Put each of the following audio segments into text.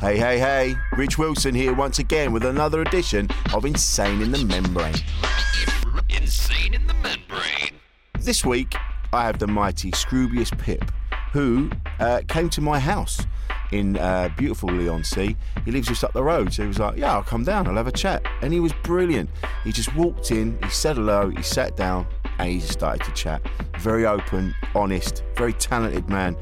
Hey, hey, hey, Rich Wilson here once again with another edition of Insane in the Membrane. Insane in the membrane. This week, I have the mighty Scroobius Pip, who uh, came to my house in uh, beautiful Leigh-on-Sea. He lives just up the road, so he was like, Yeah, I'll come down, I'll have a chat. And he was brilliant. He just walked in, he said hello, he sat down, and he just started to chat. Very open, honest, very talented man.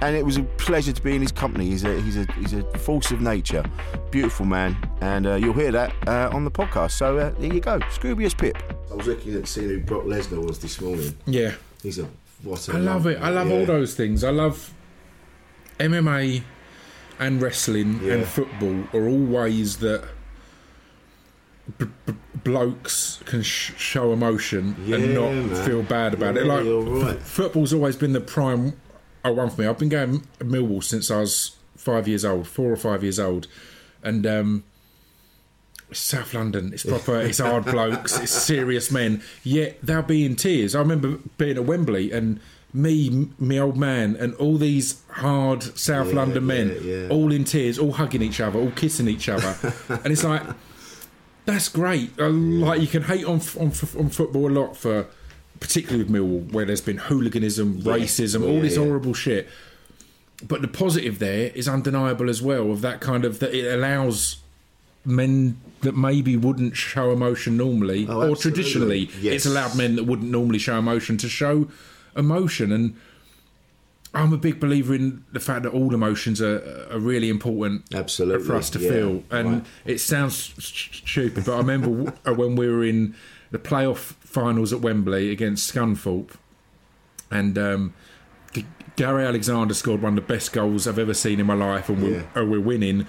And it was a pleasure to be in his company. He's a he's a he's a force of nature, beautiful man, and uh, you'll hear that uh, on the podcast. So uh, there you go, Scroobius Pip. I was looking at seeing who Brock Lesnar was this morning. Yeah. He's a what a I love it. I love yeah. all those things. I love MMA and wrestling Yeah. and football are all ways that b- b- blokes can sh- show emotion Yeah, and not man. feel bad about You're it. Like really all right. f- football's always been the prime oh, one for me. I've been going Millwall since I was five years old, four or five years old, and um, South London. It's proper. It's hard blokes. It's serious men. Yet they'll be in tears. I remember being at Wembley and me, m- my old man, and all these hard South Yeah, London men, yeah, yeah. all in tears, all hugging each other, all kissing each other, and it's like that's great. Like you can hate on on, on football a lot for, particularly with Millwall, where there's been hooliganism, racism, all Yeah, this yeah. horrible shit. But the positive there is undeniable as well. Of that kind of that it allows men that maybe wouldn't show emotion normally, Oh, or traditionally, Yes. it's allowed men that wouldn't normally show emotion to show emotion. And I'm a big believer in the fact that all emotions are, are really important Absolutely, for us to yeah, feel. And right. it sounds st- stupid, but I remember when we were in the playoff finals at Wembley against Scunthorpe, and um, G- Gary Alexander scored one of the best goals I've ever seen in my life, and we're, Yeah. and we're winning.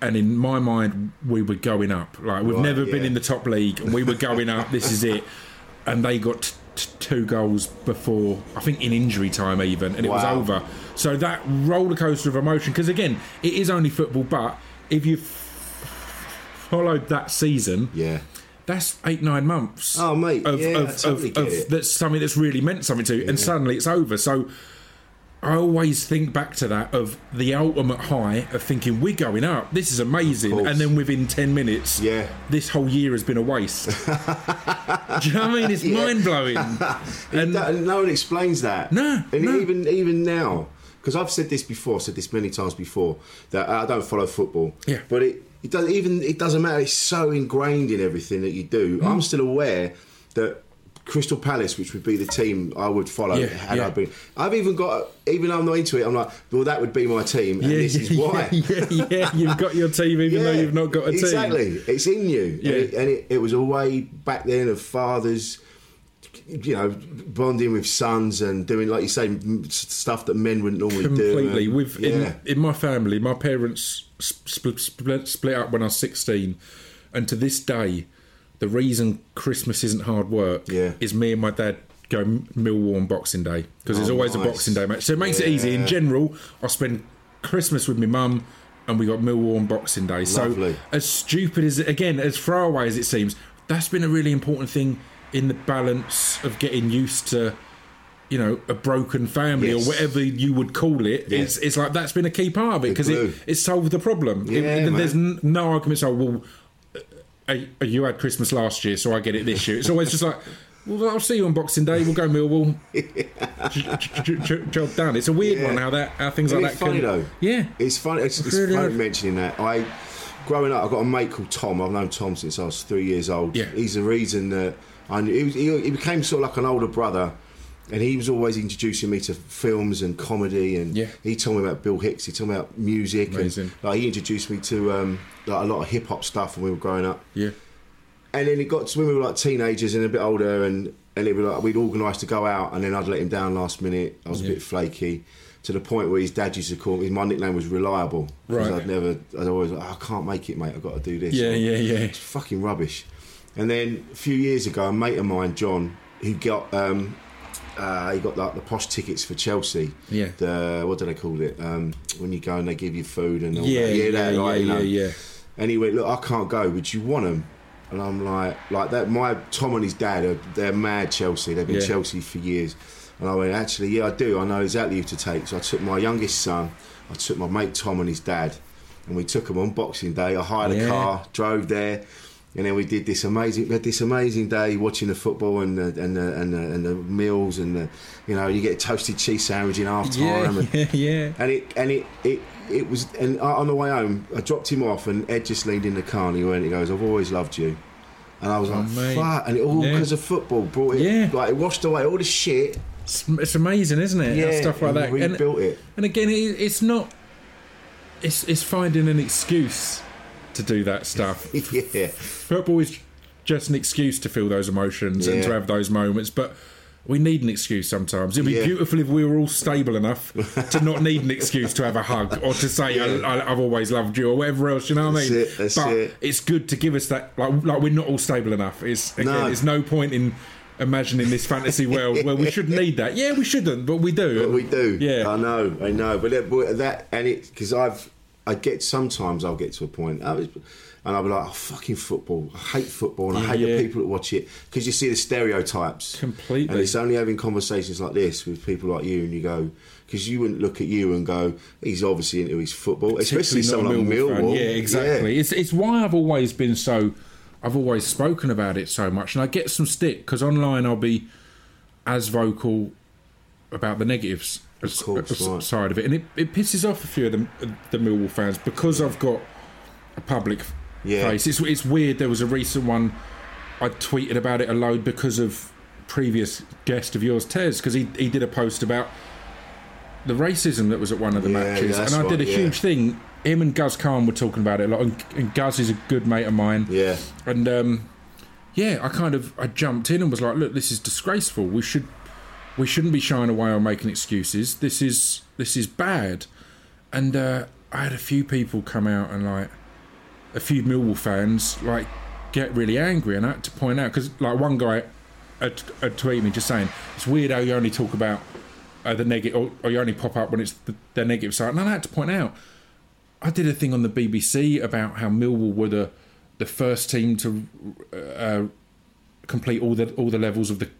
And in my mind, we were going up. Like we've Right, never been in the top league, and we were going up. This is it. And they got t- t- two goals before, I think, in injury time even, and it was over. So that roller coaster of emotion, because again, it is only football, but if you followed that season, Yeah. That's eight nine months. Oh, mate, of, yeah, of, totally of, of that's something that's really meant something to, you, and suddenly it's over. So I always think back to that of the ultimate high of thinking we're going up. This is amazing, and then within ten minutes, Yeah. this whole year has been a waste. Do you know what I mean? It's mind blowing. And no one explains that. No, and no. even even now, because I've said this before, said this many times before, that I don't follow football. Yeah. But it it doesn't even it doesn't matter. It's so ingrained in everything that you do. Mm. I'm still aware that. Crystal Palace, which would be the team I would follow Yeah, had yeah. I been. I've even got, even though I'm not into it, I'm like, well, that would be my team, and this is why. Yeah, yeah, yeah, you've got your team even though you've not got a team. Exactly, it's in you. Yeah. And, it, and it, it was a way back then of fathers, you know, bonding with sons and doing, like you say, stuff that men wouldn't normally do. completely. With yeah, in, in my family, my parents split, split split up when I was sixteen, and to this day, the reason Christmas isn't hard work Yeah. is me and my dad go Millwall on Boxing Day because there's Oh, always a. Boxing Day match. So it makes it easy. In general, I spend Christmas with my mum. And we got Millwall on Boxing Day. So, as stupid as it, again, as far away as it seems, that's been a really important thing in the balance of getting used to you know a broken family Yes. or whatever you would call it Yeah. it's, it's like that's been a key part of it because it, it solved the problem It- Yeah, there's n- no argument so well uh, uh, you had Christmas last year so I get it this year it's always just like Well, I'll see you on Boxing Day. We'll go Millwall. Job done. It's a weird Yeah. one how that how things like it that funny can. though? Yeah. It's funny. It's, it's really funny mentioning that. I, growing up, I've got a mate called Tom. I've known Tom since I was three years old. Yeah. He's the reason that I knew. He, was, he, he became sort of like an older brother, and he was always introducing me to films and comedy. And Yeah. he told me about Bill Hicks. He told me about music. Amazing. And, like he introduced me to um, like a lot of hip hop stuff when we were growing up. Yeah. And then it got to when we were like teenagers and a bit older, and and it was like we'd organised to go out, and then I'd let him down last minute. I was a bit flaky, to the point where his dad used to call me. My nickname was Reliable. Right. I'd never. I'd always. like, "Oh, I can't make it, mate. I've got to do this. Yeah, yeah, yeah. It's fucking rubbish. And then a few years ago, a mate of mine, John, who got. Um, uh, he got like the posh tickets for Chelsea. Yeah. The what do they call it? Um, when you go and they give you food and all Yeah, that. yeah, yeah, like, you know. yeah, yeah. And he went, look, I can't go. Would you want them? And I'm like, like that. My Tom and his dad are they're mad Chelsea. They've been Yeah. Chelsea for years. And I went, actually, yeah, I do. I know exactly who to take. So I took my youngest son. I took my mate Tom and his dad, and we took them on Boxing Day. I hired Yeah. a car, drove there. And then we did this amazing, we had this amazing day watching the football and the, and the, and the, and the meals and the, you know, you get a toasted cheese sandwich in half time. Yeah, and, yeah, yeah. and it and it it, it was and on the way home I dropped him off and Ed just leaned in the car and he went he goes I've always loved you and I was like Oh, mate. fuck and it all Yeah. because of football brought it Yeah. like it washed away all the shit It's, it's amazing, isn't it? yeah Stuff like that. and rebuilt it And again, it, it's not. It's it's finding an excuse to do that stuff. yeah Football is just an excuse to feel those emotions and to have those moments, but. We need an excuse sometimes. It'd be Yeah. beautiful if we were all stable enough to not need an excuse to have a hug or to say Yeah. I, I, "I've always loved you" or whatever else. You know what I mean? it, but it. it's good to give us that. Like, like we're not all stable enough. It's again, No. there's no point in imagining this fantasy world where we shouldn't need that. Yeah, we shouldn't, but we do. but we do Yeah. I know I know but that, but that and it because I've I get sometimes I'll get to a point uh, was, and I'll be like oh fucking football I hate football and I hate Yeah. the people that watch it because you see the stereotypes Completely. and it's only having conversations like this with people like you and you go because you wouldn't look at you and go he's obviously into his football especially someone like a Millwall. Yeah, exactly. It's it's why I've always been so. I've always spoken about it so much, and I get some stick because online I'll be as vocal about the negatives Of course, right. side of it, and it, it pisses off a few of the, the Millwall fans because I've got a public Yeah. face. It's it's weird. There was a recent one. I tweeted about it a load because of previous guest of yours, Tez, because he he did a post about the racism that was at one of the Yeah, matches, that's and I did a yeah. huge thing. Him and Guz Khan were talking about it a lot, and, and Guz is a good mate of mine. yeah And um, yeah, I kind of I jumped in and was like, look, this is disgraceful. We should we shouldn't be shying away or making excuses. This is this is bad. And uh, I had a few people come out and like a few Millwall fans like get really angry, and I had to point out because like one guy had, tweeted me just saying it's weird how you only talk about uh, the negative or, or you only pop up when it's the, the negative side. And I had to point out I did a thing on the BBC about how Millwall were the the first team to uh, complete all the all the levels of the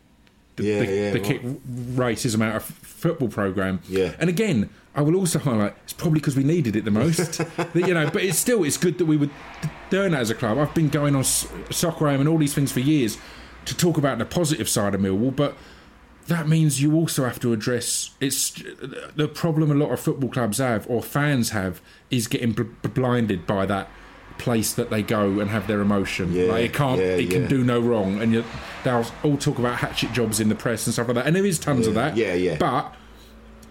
the, Yeah, the, yeah, the right. kick racism out of football program. Yeah. and again, I will also highlight it's probably because we needed it the most. that, you know, but it's still it's good that we were doing that as a club. I've been going on Soccer AM and all these things for years to talk about the positive side of Millwall, but that means you also have to address it's the problem a lot of football clubs have or fans have is getting bl- blinded by that place that they go and have their emotion Yeah, like it can't yeah, it can do no wrong and you, they'll all talk about hatchet jobs in the press and stuff like that and there is tons of that yeah, yeah. but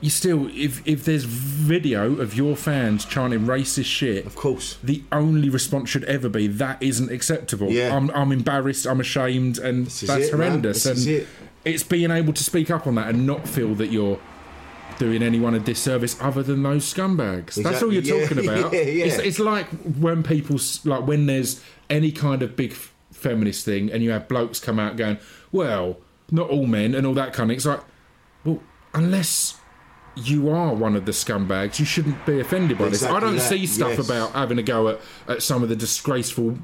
you still if if there's video of your fans chanting racist shit of course the only response should ever be that isn't acceptable. Yeah. I'm, I'm embarrassed. I'm ashamed, and that's it, horrendous. And it. it's being able to speak up on that and not feel that you're doing anyone a disservice other than those scumbags. That's all you're Yeah, talking about. yeah, yeah. It's, it's like when people like when there's any kind of big f- feminist thing, and you have blokes come out going, "Well, not all men," and all that kind of. It's like, well, unless. You are one of the scumbags. You shouldn't be offended by this. I don't that, see stuff yes. about having a go at, at some of the disgraceful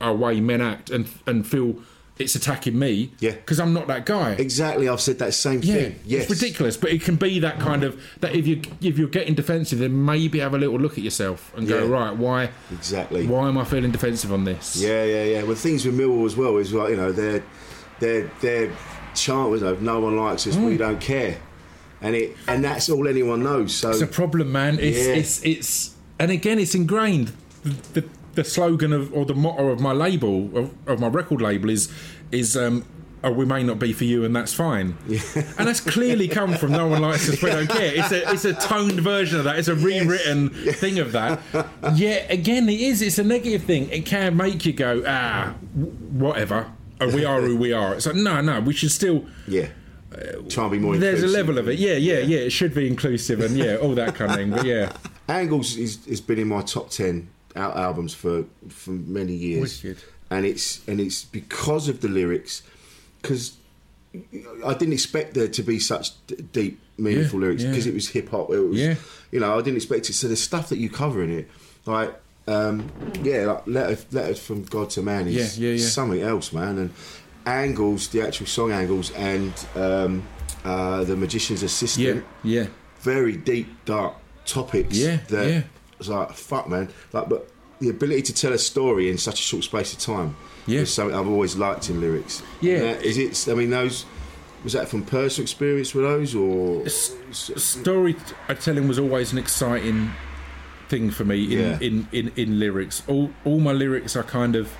uh, way men act and and feel it's attacking me. Yeah. because I'm not that guy. exactly I've said that same Yeah, thing yes it's ridiculous, but it can be that kind of that if you if you're getting defensive, then maybe have a little look at yourself and go Yeah. right, why exactly why am I feeling defensive on this? Yeah, yeah, yeah. Well, things with Millwall as well is like you know they're they're they're chant was no one likes us, we don't care, and it and that's all anyone knows. So Mm. It's a problem, man. It's Yeah. it's it's and again, it's ingrained. The, the, the slogan of or the motto of my label of, of my record label is is um, oh, we may not be for you, and that's fine. And that's clearly come from no one likes us, we don't care. It's a it's a toned version of that. It's a rewritten thing of that. Yet again, it is. It's a negative thing. It can make you go ah, whatever. Oh, we are who we are. It's like no, no. We should still. yeah, try and be more. There's a level of it. Yeah, yeah, yeah. It should be inclusive and yeah, all that kind of thing. But yeah. Angles is, has been in my top ten out albums for for many years, Wicked. and it's and it's because of the lyrics, because I didn't expect there to be such d- deep, meaningful Yeah, lyrics yeah. because it was hip hop. It was, Yeah. you know, I didn't expect it. So the stuff that you cover in it, like. Um, yeah, like letter, letters from God to man is Yeah, yeah, yeah. something else, man. And angles, the actual song angles, and um, uh, the magician's assistant Yeah, yeah. very deep, dark topics. Yeah, that yeah. It's like fuck, man. Like, but the ability to tell a story in such a short space of time Yeah. is something I've always liked in lyrics. Yeah. And is it? I mean, those was that from personal experience with those, or Storytelling uh, was always an exciting thing for me in, Yeah. in, in, in lyrics. All all my lyrics are kind of.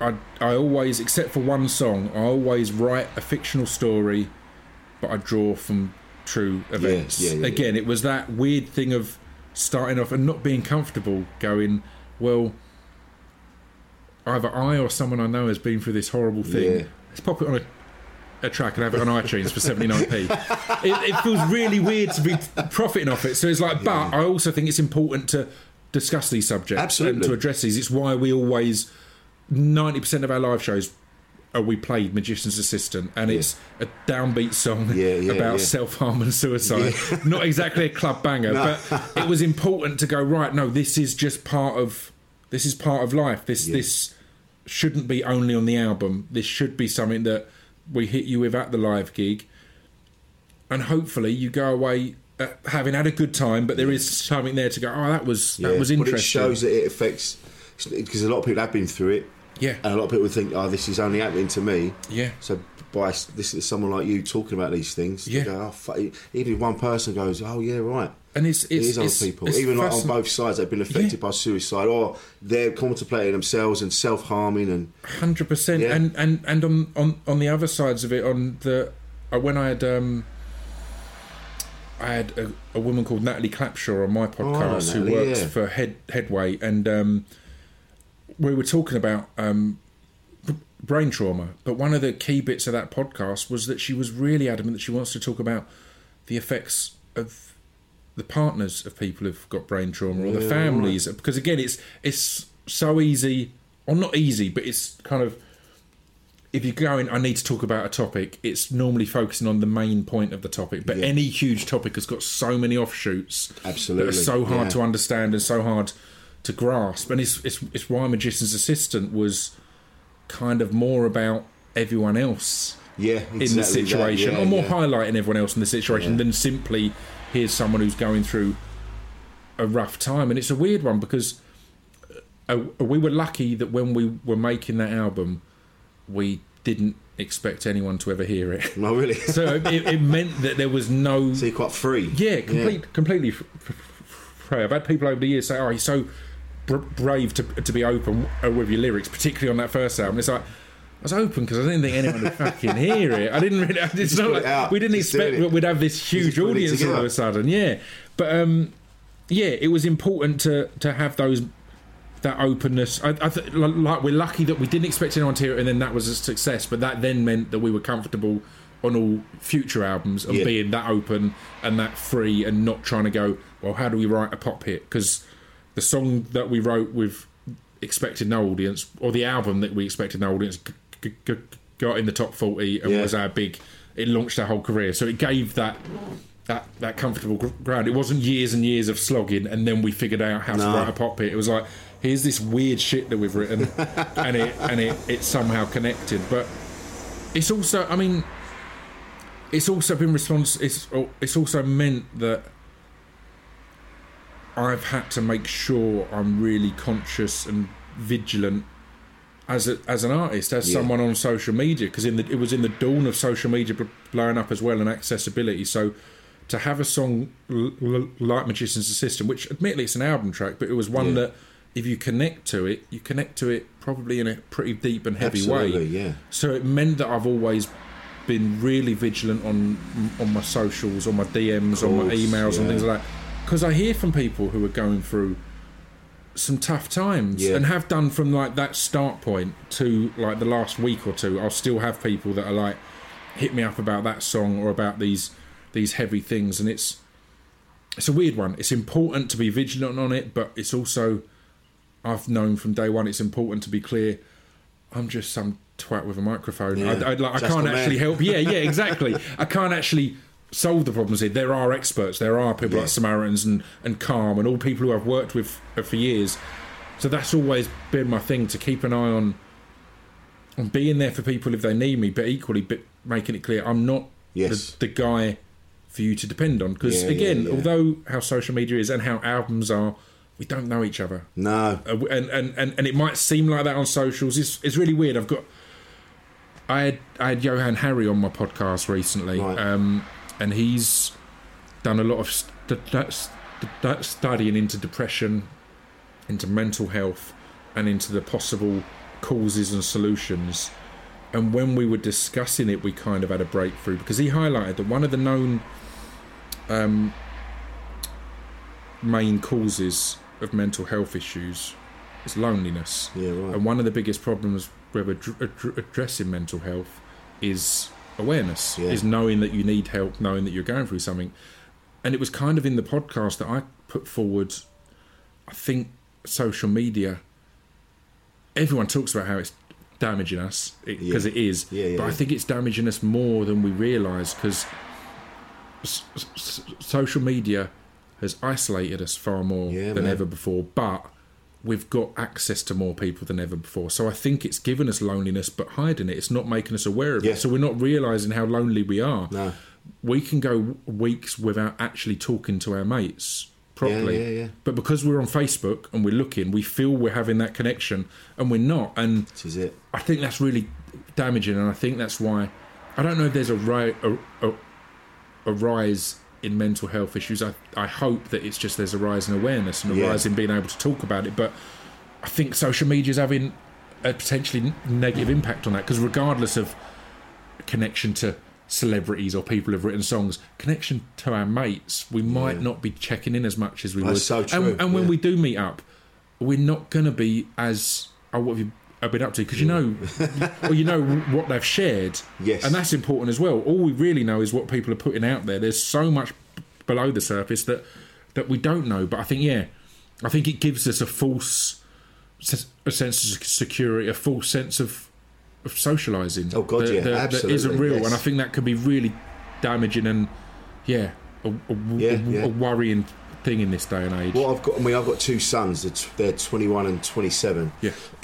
I I always, except for one song, I always write a fictional story, but I draw from true events. yeah, yeah, Again, it was that weird thing of starting off and not being comfortable, going, well, either I or someone I know has been through this horrible thing. Yeah. Let's pop it on a, a track and have it on iTunes for 79p. It, it feels really weird to be profiting off it. So it's like, but I also think it's important to discuss these subjects and to address these. It's why we always, 90% of our live shows, uh, we played Magician's Assistant, and it's a downbeat song Yeah, yeah, about yeah. self harm and suicide. Not exactly a club banger, but it was important to go right. No, this is just part of this is part of life. This Yeah. this shouldn't be only on the album. This should be something that we hit you with at the live gig, and hopefully you go away. Uh, having had a good time, but there is something there to go. Oh, that was that was interesting. But it shows that it affects because a lot of people have been through it. Yeah. and a lot of people think, "Oh, this is only happening to me." Yeah. So by this is someone like you talking about these things, Yeah. go, oh, fuck. even if one person goes, "Oh, yeah, right." and it's It it's, other it's, people, it's even like on both sides, they've been affected Yeah. by suicide, or they're contemplating themselves and self harming, and hundred percent. Yeah. And and and on on on the other sides of it, on the uh, when I had um, I had a, a woman called Natalie Clapshaw on my podcast who Oh, Natalie, works yeah. for Head Headway, and um, we were talking about um, b- brain trauma. But one of the key bits of that podcast was that she was really adamant that she wants to talk about the effects of the partners of people who've got brain trauma or the Yeah, families because again it's it's so easy or not easy but it's kind of if you're going i need to talk about a topic it's normally focusing on the main point of the topic but Yeah. any huge topic has got so many offshoots Absolutely, that are so hard yeah. to understand and so hard to grasp and it's, it's it's why magician's assistant was kind of more about everyone else yeah, in the situation, yeah, or more yeah. highlighting everyone else in the situation Yeah. than simply here's someone who's going through a rough time. And it's a weird one because uh, we were lucky that when we were making that album, we didn't expect anyone to ever hear it. No, really. so it, it meant that there was no so you're quite free. yeah, complete, completely free. I've had people over the years say, "Oh, so br- brave to to be open uh, with your lyrics, particularly on that first album." It's like I was open because I didn't think anyone would fucking hear it. I didn't really. It's not like it we didn't just expect that we'd have this huge just putting it audience all of a sudden. Yeah, but um, yeah, it was important to to have those. That openness, I, I th- like we're lucky that we didn't expect anyone to hear it, and then that was a success. But that then meant that we were comfortable on all future albums of Yeah. being that open and that free, and not trying to go, well, how do we write a pop hit? Because the song that we wrote with expected no audience, or the album that we expected no audience, g- g- got in the top forty and Yeah. was our big. It launched our whole career, so it gave that that that comfortable gr- ground. It wasn't years and years of slogging, and then we figured out how to write a pop hit. It was like, here's this weird shit that we've written, and it and it it's somehow connected. But it's also, I mean, it's also been response. It's it's also meant that I've had to make sure I'm really conscious and vigilant as a, as an artist, as Yeah. someone on social media, because in the it was in the dawn of social media blowing up as well and accessibility. So to have a song l- l- like Magician's Assistant, which admittedly it's an album track, but it was one Yeah. that if you connect to it, you connect to it probably in a pretty deep and heavy Absolutely, way. yeah. So it meant that I've always been really vigilant on on my socials, on my DMs, on my course, emails, and things like that. Because I hear from people who are going through some tough times Yeah. and have done from like that start point to like the last week or two. I'll still have people that are like hit me up about that song or about these these heavy things, and it's it's a weird one. It's important to be vigilant on it, but it's also I've known from day one it's important to be clear. I'm just some twat with a microphone. Yeah. I, I, like, I can't man. actually help. Yeah, yeah, exactly. I can't actually solve the problems here. There are experts. There are people Yeah. like Samaritans and and Calm and all people who I've worked with for years. So that's always been my thing to keep an eye on on being there for people if they need me, but equally, but making it clear I'm not Yes. the, the guy for you to depend on. Because Yeah, again, yeah, although how social media is and how albums are, we don't know each other. No. Uh, and, and, and, and it might seem like that on socials. It's, it's really weird. I've got I had I had Johann Hari on my podcast recently, Right. um, and he's done a lot of st- st- st- studying into depression, into mental health, and into the possible causes and solutions. And when we were discussing it, we kind of had a breakthrough because he highlighted that one of the known um, main causes of mental health issues is loneliness. Yeah, right. And one of the biggest problems with ad- ad- addressing mental health is awareness, Yeah. is knowing that you need help, knowing that you're going through something. And it was kind of in the podcast that I put forward. I think social media. Everyone talks about how it's damaging us because Yeah. it is, Yeah, yeah, but I think it's damaging us more than we realise because s- s- social media has isolated us far more than man. ever before, but we've got access to more people than ever before. So I think it's given us loneliness, but hiding it. It's not making us aware of Yeah. it. So we're not realizing how lonely we are. No. We can go weeks without actually talking to our mates properly. yeah, yeah. But because we're on Facebook and we're looking, we feel we're having that connection, and we're not. And This is it. I think that's really damaging, and I think that's why I don't know if there's a ri- a, a, a rise in mental health issues. I I hope that it's just there's a rise in awareness and a Yeah. rise in being able to talk about it. But I think social media is having a potentially negative impact on that because regardless of connection to celebrities or people who've written songs, connection to our mates, we might Yeah. not be checking in as much as we That's would. so true, And, and when we do meet up, we're not going to be as oh, what have you have been up to because you know, well, you know what they've shared. Yes. and that's important as well. All we really know is what people are putting out there. There's so much below the surface that that we don't know. But I think yeah, I think it gives us a false a sense of security, a false sense of of socialising. Oh, God, that, yeah, that- that absolutely, isn't real, yes. and I think that can be really damaging and yeah, a, a- a- Yeah, yeah. a worrying thing in this day and age. What I've got, I mean, I've got two sons. They're, t- they're 21 and 27. Yeah,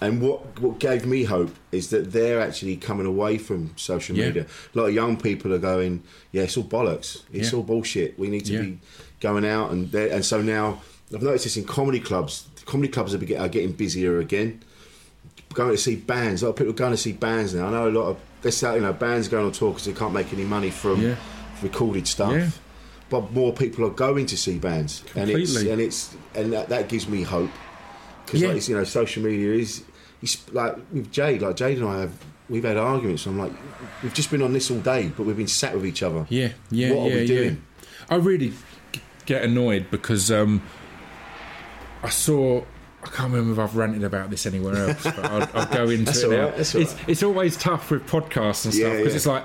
And what what gave me hope is that they're actually coming away from social Yeah. media. A lot of young people are going, yeah, it's all bollocks. It's Yeah. all bullshit. We need to Yeah. be going out and and so now I've noticed this in comedy clubs. Comedy clubs are, be- are getting busier again. Going to see bands. A lot of people are going to see bands now. I know a lot of this, you know, bands going on tour because they can't make any money from recorded stuff. Yeah. But more people are going to see bands, and it's and it's and that, that gives me hope because Yeah. like, it's, you know social media is it's like with Jade like Jade and I have we've had arguments I'm like we've just been on this all day but we've been sat with each other yeah, yeah, What are yeah, we yeah. doing? I really get annoyed because um, I saw. I can't remember if I've ranted about this anywhere else, but I'll, I'll go into it now. right, it's it's always tough with podcasts and stuff Yeah, because yeah. it's like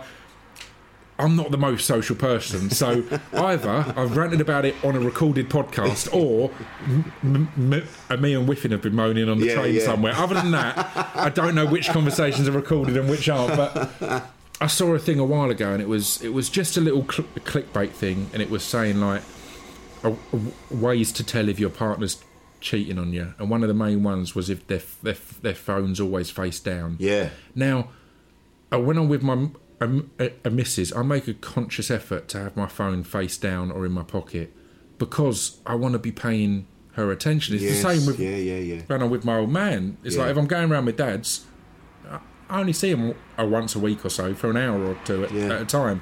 I'm not the most social person, so either I've ranted about it on a recorded podcast, or m- m- m- me and Whiffin have been moaning on the Yeah, train yeah. somewhere. Other than that, I don't know which conversations are recorded and which aren't. But I saw a thing a while ago, and it was it was just a little cl- clickbait thing, and it was saying like a, a- ways to tell if your partner's cheating on you, and one of the main ones was if their their, their phone's always face down. yeah Now, uh, when I'm with my a, a, a missus, I make a conscious effort to have my phone face down or in my pocket because I want to be paying her attention. It's Yes, the same with yeah, yeah, yeah. going on with my old man. It's Yeah. like if I'm going around with dad's, I- only see him once a week or so for an hour or two at, Yeah. at a time.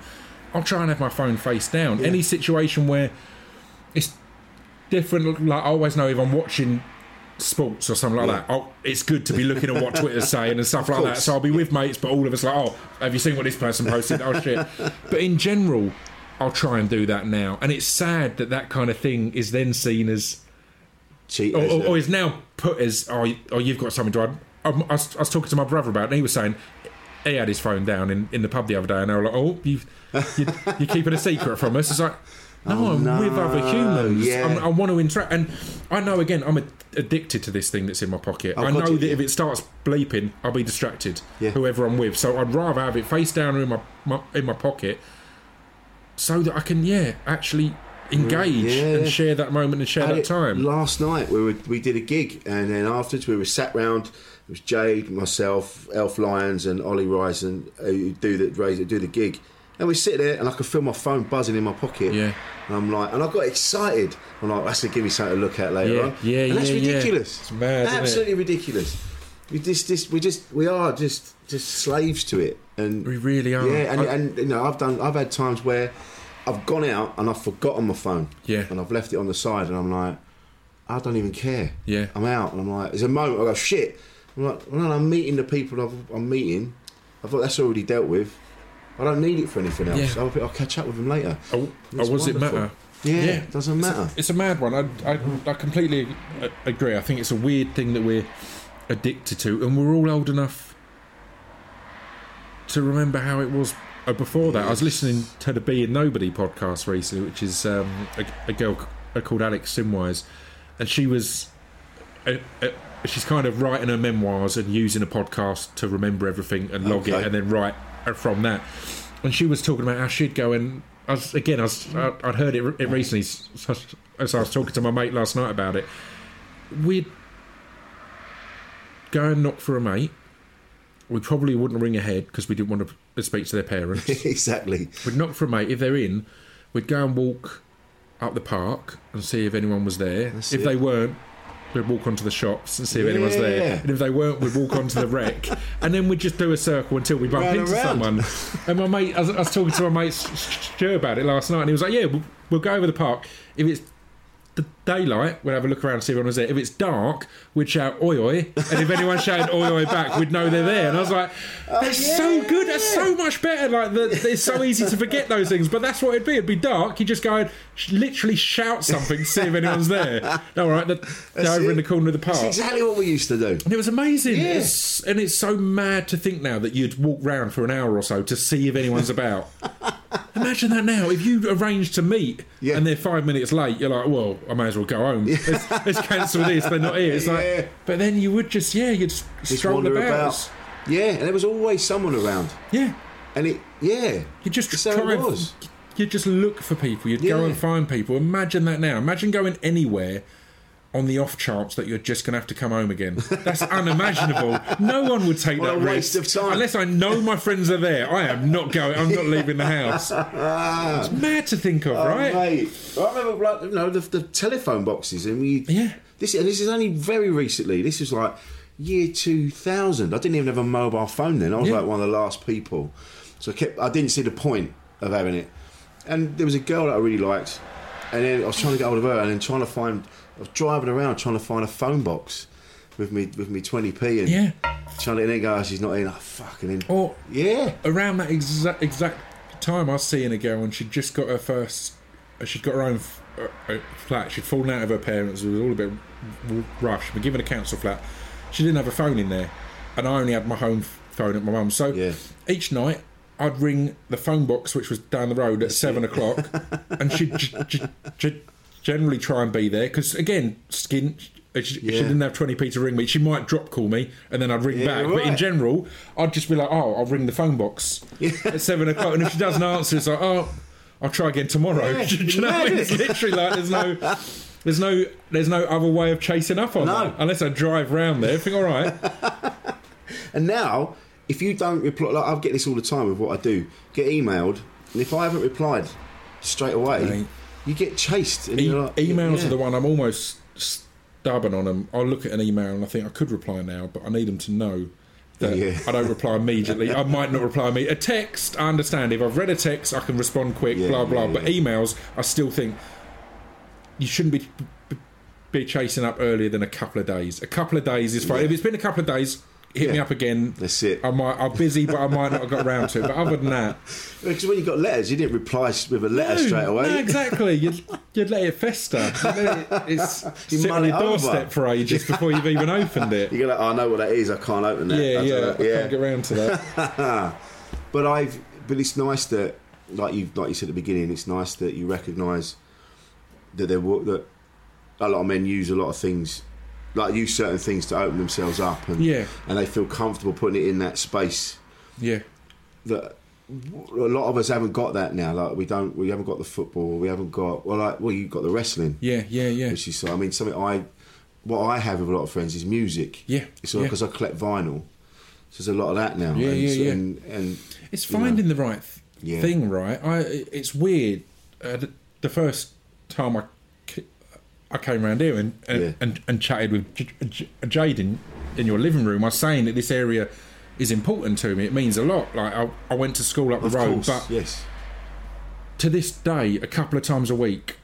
I'll try and have my phone face down. Any situation where it's different, like I always know if I'm watching sports or something like Yeah. that, oh, it's good to be looking at what Twitter's saying and stuff like that. So I'll be with mates, but all of us like, oh, have you seen what this person posted? Oh shit! But in general, I'll try and do that now, and it's sad that that kind of thing is then seen as Cheat. or, or, or is now put as oh, oh you've got something to add. I, I, was, I was talking to my brother about it, and he was saying he had his phone down in, in the pub the other day, and they were like, "Oh, you you you're keeping a secret from us." It's like, no, I'm no, with other humans. yeah. I'm, I want to interact, and I know again, I'm a, addicted to this thing that's in my pocket. I I've know you, that yeah. if it starts bleeping, I'll be distracted. Yeah. Whoever I'm with, so I'd rather have it face down or in my, my in my pocket, so that I can yeah actually engage Yeah. and share that moment and share had that it time. Last night we were we did a gig and then afterwards we were sat round. It was Jade, myself, Elf Lyons, and Ollie Rice, and uh, who do the raise do the gig. And we sit there, and I could feel my phone buzzing in my pocket. Yeah. And I'm like, and I got excited. I'm like, that's gonna give me something to look at later Yeah, on. yeah, and that's yeah, yeah. ridiculous. It's mad, isn't it? Absolutely ridiculous. We just, just, we just, we are just, just slaves to it. And We really are. Yeah, and, I- and you know, I've done, I've had times where I've gone out and I've forgotten my phone. Yeah. And I've left it on the side, and I'm like, I don't even care. Yeah. I'm out, and I'm like, there's a moment I go, shit. I'm like, well, no, I'm meeting the people I've, I'm meeting. I thought that's already dealt with. I don't need it for anything else. Yeah. I'll, I'll catch up with them later. Oh, It's oh, was it matter? Yeah, Yeah. it doesn't matter. It's a mad one. I, I, I completely agree. I think it's a weird thing that we're addicted to, and we're all old enough to remember how it was uh, before that. I was listening to the Be and Nobody podcast recently, which is um, a, a girl uh, called Alex Simwise, and she was. Uh, uh, She's kind of writing her memoirs and using a podcast to remember everything and log Okay. it, and then write from that. And she was talking about how she'd go and I was again. I was, I, I'd heard it, it recently so- as I was talking to my mate last night about it. We'd go and knock for a mate. We probably wouldn't ring ahead because we didn't want to speak to their parents. exactly. we'd knock for a mate. If they're in, we'd go and walk up the park and see if anyone was there. That's if it. they weren't, we'd walk onto the shops and see if anyone's there. And if they weren't, we'd walk onto the wreck. And then we'd just do a circle until we bump Round into and someone. And my mate, I was, I was talking to my mate Stu about it last night, and he was like, "Yeah, we'll, we'll go over the park. If it's the daylight, we'll have a look around and see if anyone was there. If it's dark, we'd shout oi oi, and if anyone shouted oi oi back, we'd know they're there." And I was like, oh, "That's so good. That's so much better. Like the, it's so easy to forget those things, but that's what it'd be. It'd be dark. You just go and sh- literally shout something, to see if anyone's there. All right, they're, they're over in the corner of the park." That's exactly what we used to do. And it was amazing. Yeah. It's, and it's so mad to think now that you'd walk round for an hour or so to see if anyone's about. Imagine that now. If you arrange to meet Yeah. and they're five minutes late, you're like, well, I may as well go home. Let's, let's cancel this. They're not here. It's Yeah. like, but then you would just, yeah, you'd Just stroll wander about. Yeah, and there was always someone around. Yeah. And it, yeah. You just how try it and- was. You just look for people. You'd go and find people. Imagine that now. Imagine going anywhere on the off chance that you're just going to have to come home again. That's unimaginable. No one would take What that risk. of time. Unless I know my friends are there. I am not going. I'm not leaving the house. It's mad to think of, Oh, right? mate. I remember, like, you know, the, the telephone boxes, and we. Yeah. This and this is only very recently. This is like year two thousand. I didn't even have a mobile phone then. I was Yeah. like one of the last people, so I kept. I didn't see the point of having it. And there was a girl that I really liked, and then I was trying to get hold of her, and then trying to find. I was driving around trying to find a phone box with me with me twenty p, and Yeah. trying to and then go, oh, she's not in. Oh, fucking in. Or yeah. around that exact exact time, I was seeing a girl and she'd just got her first. She'd got her own f- uh, uh, flat. She'd fallen out of her parents. It was all a bit rushed. Been given a council flat. She didn't have a phone in there, and I only had my home phone at my mum's. So Yeah. each night. I'd ring the phone box, which was down the road at seven o'clock, and she'd g- g- generally try and be there because, again, skin. She, she didn't have 20p to ring me. She might drop call me and then I'd ring Yeah, back. But in general, I'd just be like, oh, I'll ring the phone box at seven o'clock. And if she doesn't answer, it's like, oh, I'll try again tomorrow. Yeah, Do you know I mean? It's literally like there's no, there's no, there's no other way of chasing up on No. that unless I drive round there. I think, all right, And now, if you don't reply, like I get this all the time with what I do, get emailed, and if I haven't replied straight away, Right. You get chased. And e- like, emails yeah. are the one I'm almost stubborn on them. I'll look at an email and I think I could reply now, but I need them to know that Yeah. I don't reply immediately. I might not reply me. A text, I understand. If I've read a text, I can respond quick. Yeah, blah blah. But emails, I still think you shouldn't be be chasing up earlier than a couple of days. A couple of days is fine. If it's been a couple of days, hit me up again. That's it. I might. I'm busy, but I might not have got around to it. But other than that, Because when you got letters, you didn't reply with a letter no, straight away. No, exactly. You'd, you'd let it fester. Let it- It's You sit on your it over. doorstep for ages before you've even opened it. You go like, oh, I know what that is. I can't open that. Yeah, yeah. I know. can't get around to that. But I've, but it's nice that, like you, like you said at the beginning, it's nice that you recognise that there were that a lot of men use a lot of things, like use certain things to open themselves up, and Yeah. and they feel comfortable putting it in that space Yeah, that a lot of us haven't got that now. Like we don't, we haven't got the football, we haven't got well, like well, you have got the wrestling, yeah, yeah, yeah. which is. I mean, something I, what I have with a lot of friends is music. Yeah, it's all yeah. because I collect vinyl. So there's a lot of that now. Yeah, and, yeah, yeah. And, and It's you know, finding the right th- Yeah. thing, right? I. It's weird. Uh, the, the first time I, I came around here and and, Yeah. and, and chatted with J- J- Jade in, in your living room, I was saying that this area is important to me. It means a lot. Like I, I went to school up the Of road, course, but yes. to this day, a couple of times a week,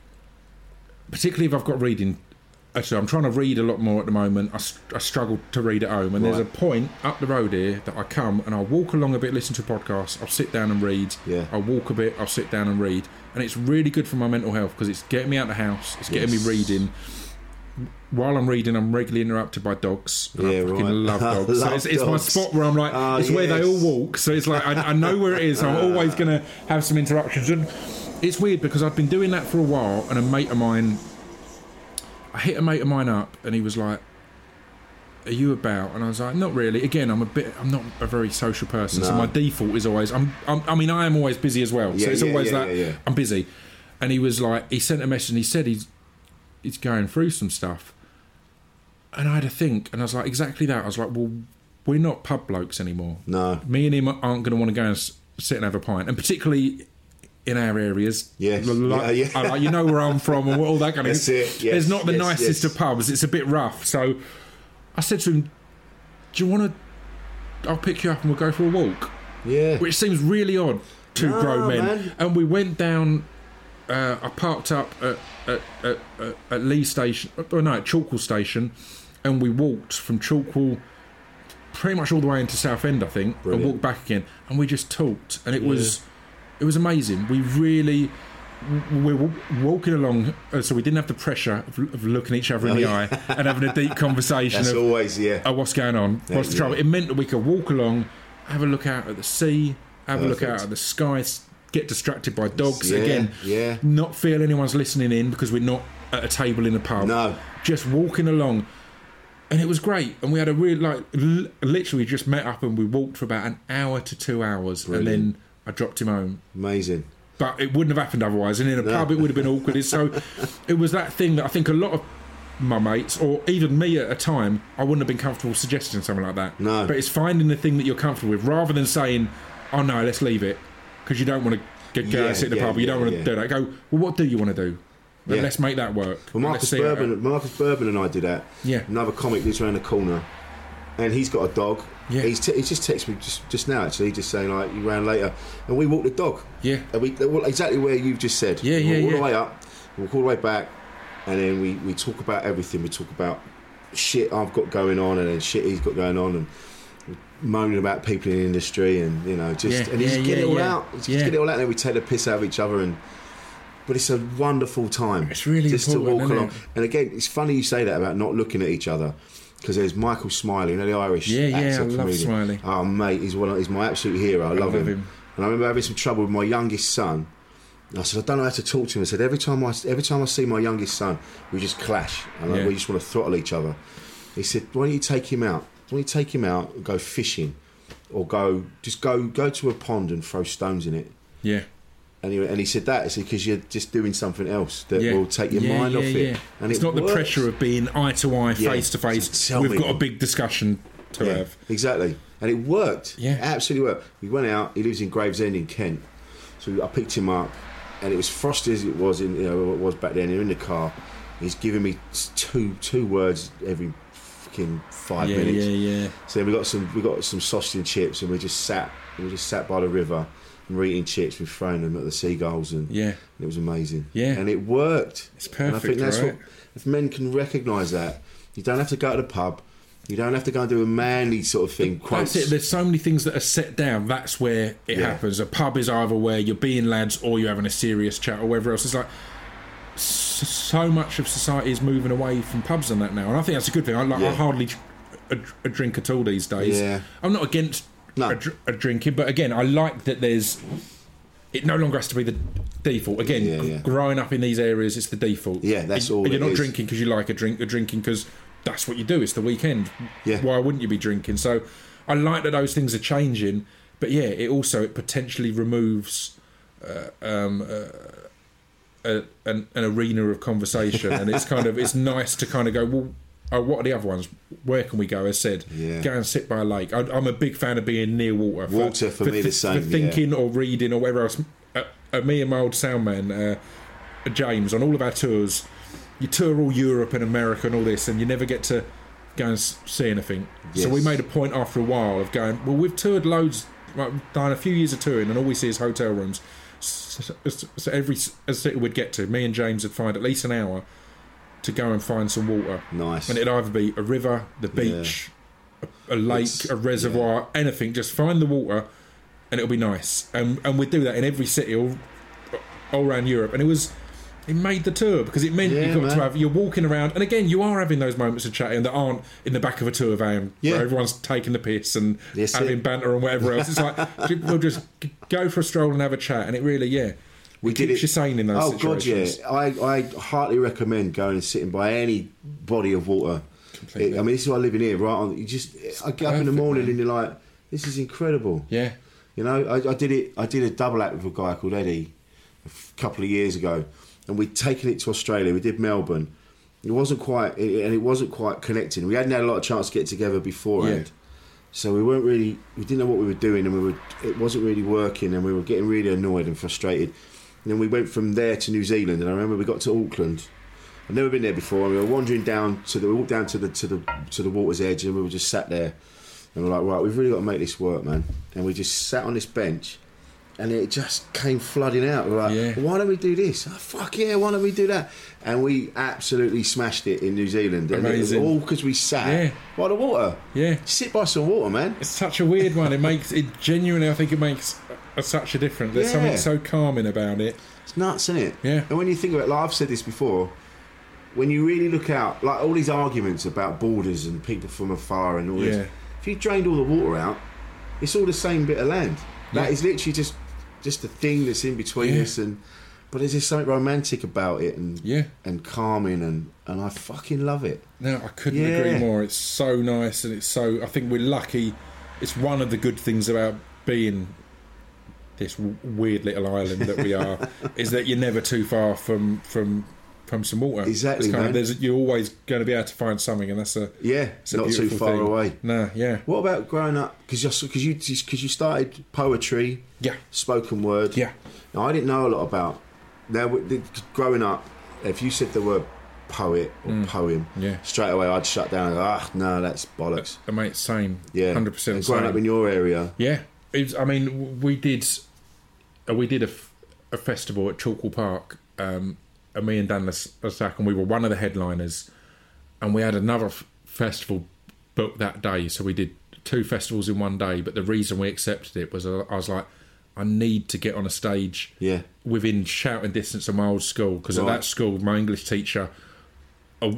particularly if I've got reading. Actually, I'm trying to read a lot more at the moment. I struggle to read at home, and there's a point up the road here that I come and I'll walk along a bit, listen to a podcast. I'll sit down and read. Yeah. I'll walk a bit. I'll sit down and read, and it's really good for my mental health because it's getting me out of the house. It's getting Yes. me reading. While I'm reading, I'm regularly interrupted by dogs. Yeah, I fucking right. love dogs. so Love it's, it's my spot where I'm like, Ah, it's where they all walk. So it's like I, I know where it is. So I'm always going to have some interruptions. And it's weird because I've been doing that for a while, and a mate of mine, I hit a mate of mine up, and he was like, "Are you about?" And I was like, "Not really." Again, I'm a bit. I'm not a very social person, so my default is always. I'm, I'm. I mean, I am always busy as well. Yeah, so it's yeah, always yeah, that. I'm busy. And he was like, he sent a message, and he said he's he's going through some stuff. And I had to think, and I was like, exactly that. I was like, well, we're not pub blokes anymore. No. Me and him aren't going to want to go and sit and have a pint, and particularly in our areas. Yes. Like, Yeah, yeah. Like, you know where I'm from and all that kind of it, yes, There's not the yes, nicest yes. of pubs. It's a bit rough. So I said to him, do you want to, I'll pick you up and we'll go for a walk Yeah. which seems really odd to No, grown men. man. And we went down. Uh, I parked up at at, at, at, Leigh Station, oh no, at Chalkwell Station, and we walked from Chalkwell pretty much all the way into Southend, I think, Brilliant. and walked back again, and we just talked, and it was it was amazing. We really. We were walking along, uh, so we didn't have the pressure of, of looking each other in Oh, the yeah. eye and having a deep conversation. That's of, always yeah. oh, what's going on? What's the Yeah. trouble? It meant that we could walk along, have a look out at the sea, have a look out at the sky, get distracted by dogs Yeah, again. yeah. Not feel anyone's listening in because we're not at a table in a pub. No. Just walking along. And it was great. And we had a real, like, l- literally just met up and we walked for about an hour to two hours. And then I dropped him home Amazing. but it wouldn't have happened otherwise. And in a pub, it would have been awkward. So it was that thing that I think a lot of my mates, or even me at a time, I wouldn't have been comfortable suggesting something like that. No. But it's finding the thing that you're comfortable with rather than saying, oh no, let's leave it. Because you don't want to get, go Yeah, sit in the yeah, pub. You don't want to yeah. do that. Go, well, what do you want to do? Yeah. Let's make that work. Well, Marcus Bourbon, Marcus Bourbon and I did that. Yeah. Another comic lives around the corner, and he's got a dog. Yeah. He's, t- he's just texted me just, just now, actually, just saying like you ran later, and we walked the dog. Yeah. And we well, exactly where you've just said. Yeah, We yeah, all yeah. the way up, we walk all the way back, and then we, we talk about everything. We talk about shit I've got going on, and then shit he's got going on, and moaning about people in the industry, and you know, just Yeah, and he's yeah, get yeah, it all out. Just Yeah. get it all out, and then we take the piss out of each other, and. But it's a wonderful time. It's really just to walk along. And again, it's funny you say that about not looking at each other because there's Michael Smiley, you know the Irish Yeah, yeah, actor I love comedian. Smiley. Oh mate, he's one. Of, he's my absolute hero. I, love, love him. him. And I remember having some trouble with my youngest son. And I said, I don't know how to talk to him. I said, every time I every time I see my youngest son, we just clash, and Yeah. we just want to throttle each other. He said, Why don't you take him out? Why don't you take him out and go fishing, or go just go go to a pond and throw stones in it? Yeah. And he, and he said that because you're just doing something else that Yeah. will take your Yeah, mind yeah, off it. And it's it not the pressure of being eye to eye, face to face. We've me got a big discussion to have. exactly. And it worked. Yeah. It absolutely worked. We went out. He lives in Gravesend in Kent, so I picked him up, and it was frosty as it was in you know it was back then. You're in the car, He's giving me two two words every fucking five minutes. yeah, yeah. So then we got some we got some sausage and chips, and we just sat we just sat by the river and we're eating chips. We're throwing them at the seagulls, and Yeah. it was amazing. Yeah. and it worked. It's And I perfect, think that's right? what if men can recognise that you don't have to go to the pub, you don't have to go and do a manly sort of thing. Quotes. That's it. There's so many things that are set down. That's where it Yeah. happens. A pub is either where you're being lads or you're having a serious chat or whatever else. It's like so much of society is moving away from pubs and that now, and I think that's a good thing. I, like, I hardly a, a drink at all these days. Yeah. I'm not against No. a, dr- a drinking, but again, I like that there's. It no longer has to be the default. Again, Yeah, yeah. growing up in these areas, it's the default. Yeah, that's And- all you're it not is. drinking because you like a drink. You're drinking because that's what you do. It's the weekend. Yeah. Why wouldn't you be drinking? So I like that those things are changing, but yeah, it also it potentially removes uh, um, uh, a, an, an arena of conversation, and it's kind of it's nice to kind of go well. Oh, what are the other ones? Where can we go? As said, Yeah. go and sit by a lake. I, I'm a big fan of being near water. Water, for me, the same, For yeah. thinking or reading or whatever else. Uh, uh, me and my old sound man, uh, James, on all of our tours, you tour all Europe and America and all this, and you never get to go and s- see anything. So we made a point after a while of going. Well, we've toured loads, like, done a few years of touring, and all we see is hotel rooms. So, so- so every city we'd get to, me and James would find at least an hour to go and find some water. Nice. And it'd either be a river, the beach, a, a lake, It's- a reservoir, anything. Just find the water, and it'll be nice. And and we'd do that in every city all, all around Europe. And it was. It made the tour because it meant Yeah, you got man. to have you're walking around and again you are having those moments of chatting that aren't in the back of a tour van Yeah. where everyone's taking the piss and That's having it. banter and whatever else. It's like we'll just go for a stroll and have a chat and it really yeah We it did keeps it. you sane in those oh god, situations. yeah. I, I heartily recommend going and sitting by any body of water. Completely. I mean, this is why I live in here, right? On you just, I get up in the morning man. and you're like, this is incredible. Yeah. You know, I, I did it. I did a double act with a guy called Eddie a couple of years ago, and we'd taken it to Australia. We did Melbourne. It wasn't quite, it, and it wasn't quite connecting. We hadn't had a lot of chance to get together beforehand, Yeah. so we weren't really. We didn't know what we were doing, and we were. It wasn't really working, and we were getting really annoyed and frustrated. And then we went from there to New Zealand, and I remember we got to Auckland. I'd never been there before, and we were wandering down to the. We walked down to the to the to the water's edge, and we were just sat there. And we're like, right, we've really got to make this work, man. And we just sat on this bench, and it just came flooding out. We're like, Yeah. why don't we do this? Oh, fuck yeah, why don't we do that? And we absolutely smashed it in New Zealand. And it was Amazing. all because we sat Yeah. by the water. Yeah. Sit by some water, man. It's such a weird one. It makes it genuinely. I think it makes a, such a difference. There's Yeah. something so calming about it. It's nuts, isn't it? Yeah. And when you think about, it, like I've said this before, when you really look out, like all these arguments about borders and people from afar and all Yeah. this, if you drained all the water out, it's all the same bit of land. That Yeah. is literally just just a thing that's in between Yeah. us, and but there's just something romantic about it, and Yeah. and calming, and and I fucking love it. No, I couldn't Yeah. agree more. It's so nice, and it's so. I think we're lucky. It's one of the good things about being this weird little island that we are is that you're never too far from from from some water. Exactly, man. Of, there's, you're always going to be able to find something, and that's a Yeah, it's a not too far thing. away. No, yeah, What about growing up? Because you because you because you started poetry, yeah, spoken word. yeah. Now I didn't know a lot about. Now growing up, if you said the word poet or poem, Mm. Yeah. straight away I'd shut down. and go, Ah, no, that's bollocks. Uh, mate, same. Yeah, hundred percent. Growing up in your area, Yeah, was, I mean, we did, we did a, f- a festival at Chalkwell Park, um, and me and Dan Las- le Sac, and we were one of the headliners, and we had another f- festival booked that day, so we did two festivals in one day. But the reason we accepted it was uh, I was like, I need to get on a stage, Yeah. within shouting distance of my old school, because at that school, my English teacher uh,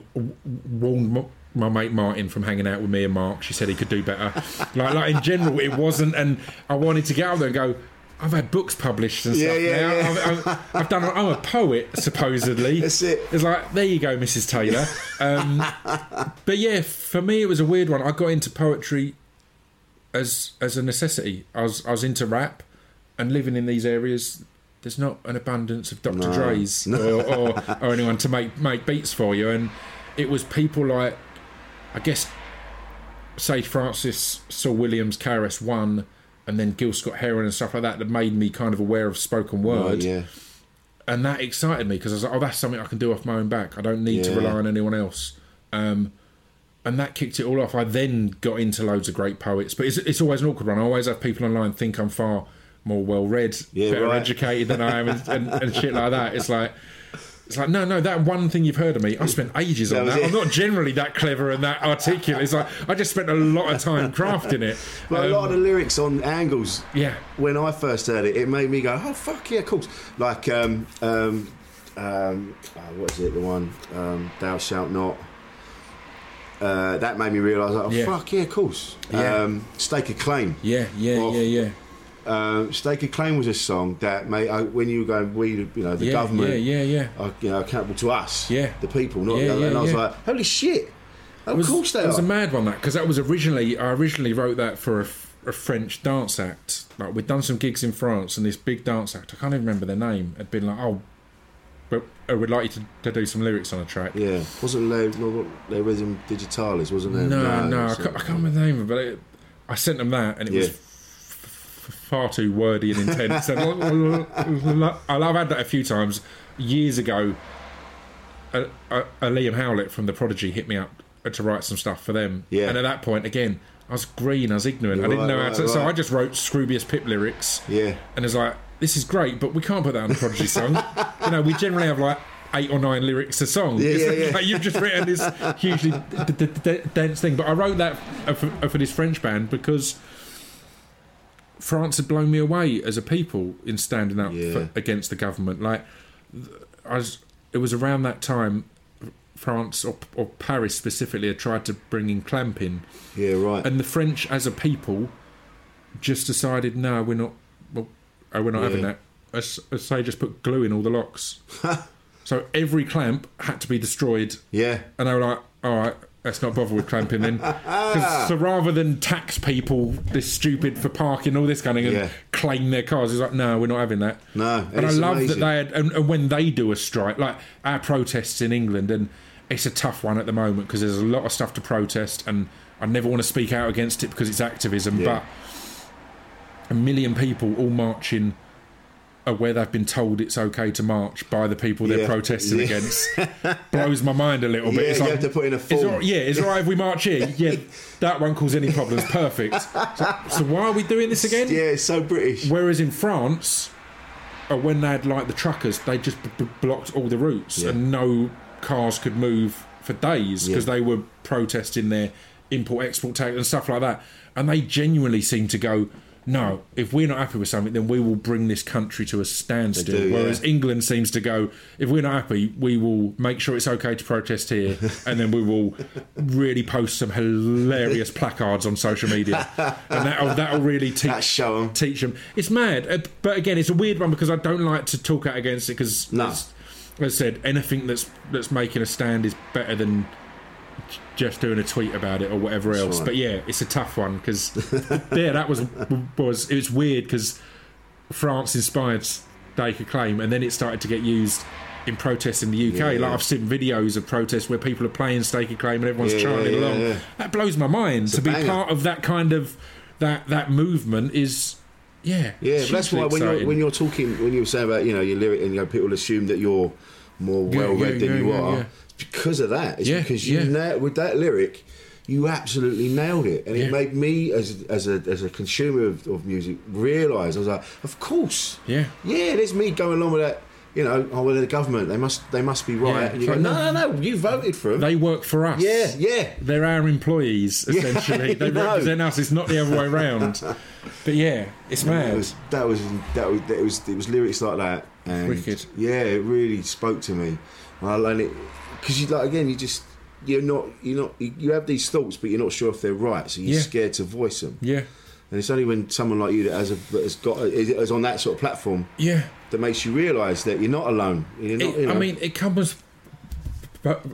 warned m- my mate Martin from hanging out with me and Mark. She said he could do better. like, like in general, it wasn't. And I wanted to get out there and go. I've had books published and Yeah, stuff yeah, now. yeah. I've, I've, I've done. I'm a poet, supposedly. That's it. It's like there you go, Mrs. Taylor. Um, but yeah, for me, it was a weird one. I got into poetry as as a necessity. I was I was into rap, and living in these areas, there's not an abundance of Dr. No. Dre's or, or or anyone to make make beats for you. And it was people like, I guess, Sage Francis, Saul Williams, KRS-One, and then Gil Scott Heron and stuff like that that made me kind of aware of spoken word Right, yeah, and that excited me because I was like, oh, that's something I can do off my own back. I don't need to rely on anyone else. Um, and that kicked it all off. I then got into loads of great poets, but it's, it's always an awkward one. I always have people online think I'm far more well read, Yeah, better right. educated than I am, and, and, and shit like that. It's like. It's like no, no. That one thing you've heard of me, I spent ages That on that. it. I'm not generally that clever and that articulate. It's like I just spent a lot of time crafting it. Like a Um, lot of the lyrics on Angles. Yeah. When I first heard it, it made me go, "Oh fuck yeah, of course!" Like, um, um, um, uh, what is it? The one, um, "Thou shalt not." Uh, that made me realise, oh Yeah. fuck yeah, of course. Yeah. Um, "Stake a Claim." yeah, yeah, yeah, yeah. Uh, "Stake a Claim" was a song that made uh, when you were going, we, you know, the yeah, government, Yeah, yeah, yeah. are, you know, accountable to us, Yeah. the people, not Yeah, the yeah, and I was like, holy shit! Of was, course they it was a mad one that because that was originally I originally wrote that for a, French dance act. Like we'd done some gigs in France, and this big dance act I can't even remember their name had been like, oh, but I would like you to, to do some lyrics on a track. yeah, wasn't there? No, in Digitalis, wasn't there? No, no, I, can't, I can't remember the name of it. But it, I sent them that, and it was Yeah. f- f- far too wordy and intense. and I've had that a few times. Years ago, a, a, a Liam Howlett from The Prodigy hit me up to write some stuff for them. Yeah. And at that point, again, I was green, I was ignorant, I didn't know how right, to. So. I just wrote Scroobius Pip lyrics. Yeah. And it's like, this is great, but we can't put that on a Prodigy song. you know, we generally have like eight or nine lyrics a song. Yeah, yeah, yeah. like you've just written this hugely d- d- d- dense thing. But I wrote that uh, for, uh, for this French band because France had blown me away as a people in standing up Yeah. for, against the government. Like, I was, it was around that time France or, or Paris specifically had tried to bring in clamping, Yeah, right. and the French as a people just decided, no, we're not. Well, oh, we're not Yeah. having that. As, as they just put glue in all the locks. so every clamp had to be destroyed, yeah. and they were like, all right. Let's not bother with clamping in. so rather than tax people this stupid for parking, all this kind of thing, and claim their cars, it's like, no, we're not having that. No, and I love amazing. that they had, and, and when they do a strike, like our protests in England, and it's a tough one at the moment because there's a lot of stuff to protest, and I never want to speak out against it because it's activism, Yeah. but a million people all marching where they've been told it's okay to march by the people they're Yeah. protesting Yeah. against blows my mind a little bit. Yeah, It's you like, have to put in a "Is form." all- yeah, it's all right if we march here. Yeah, that won't cause any problems. Perfect. So, so why are we doing this again? Yeah, it's so British. Whereas in France, uh, when they had like the truckers, they just b- b- blocked all the routes Yeah. and no cars could move for days because they were protesting their import export tax and stuff like that. And they genuinely seem to go, no, if we're not happy with something, then we will bring this country to a standstill. do, yeah. Whereas England seems to go, if we're not happy, we will make sure it's okay to protest here, and then we will really post some hilarious placards on social media, and that'll that'll really teach That'll show 'em. teach them. It's mad, uh, but again, it's a weird one because I don't like to talk out against it because, No. as, as I said, anything that's that's making a stand is better than just doing a tweet about it or whatever else. But yeah, it's a tough one because yeah, that was was it was weird because France inspired Stake Claim, and then it started to get used. In protests in the UK, Yeah. like I've seen videos of protests where people are playing Stake a Claim and everyone's Yeah, chanting yeah, along. yeah. That blows my mind. a to be banger. part of that kind of that that movement is yeah Yeah, but that's why when you're when you're talking when you were saying about you know your lyric and you know people assume that you're more well read yeah, than you yeah, are yeah. It's because of that. It's Yeah, because you yeah. na- with that lyric you absolutely nailed it, and Yeah. it made me as as a as a consumer of, of music realise I was like, of course, Yeah. yeah, there's me going along with that. You know, oh well, the government they must they must be right. Yeah, and you it's go, like, no, no, no, you voted for them. they work for us yeah, yeah. they're our employees essentially they No. represent us it's not the other way around but yeah it's That mad was that was that was it was it was lyrics like that. And Wicked. Yeah, it really spoke to me. Well, And it because you like again, you just you're not you're not you have these thoughts, but you're not sure if they're right, so you're Yeah. scared to voice them. yeah And it's only when someone like you that has a that has got is, on that sort of platform yeah that makes you realise that you're not alone. You're not, It- you know, I mean, it comes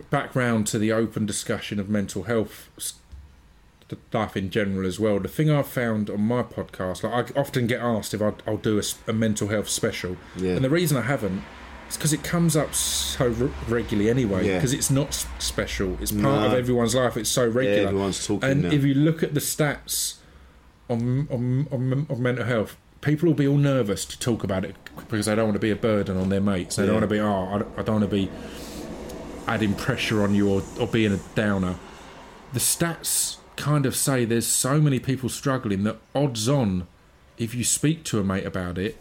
back round to the open discussion of mental health stuff in general as well. The thing I've found on my podcast, like I often get asked if I'll, I'll do a, a mental health special, Yeah. and the reason I haven't because it comes up so re- regularly anyway. Yeah. Because it's not special; it's part of everyone's life. It's so regular. everyone's talking And now. if you look at the stats on on, on, on mental health, people will be all nervous to talk about it because they don't want to be a burden on their mates. They don't want to be, oh, I don't, I don't want to be adding pressure on you or, or being a downer. The stats kind of say there's so many people struggling that odds on, if you speak to a mate about it,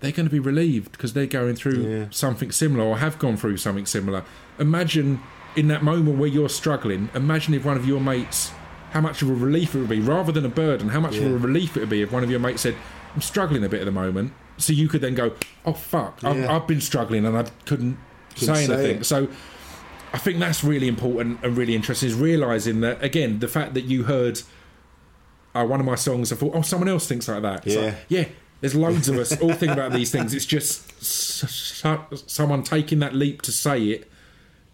they're going to be relieved because they're going through Yeah. something similar or have gone through something similar. Imagine in that moment where you're struggling, imagine if one of your mates, how much of a relief it would be, rather than a burden, how much of a relief it would be if one of your mates said, I'm struggling a bit at the moment. So you could then go, oh, fuck, I've, I've been struggling and I couldn't, Couldn't say say anything. it. So I think that's really important and really interesting is realizing that again the fact that you heard uh, one of my songs and thought oh someone else thinks like that It's Yeah. like, yeah there's loads of us all think about these things it's just someone taking that leap to say it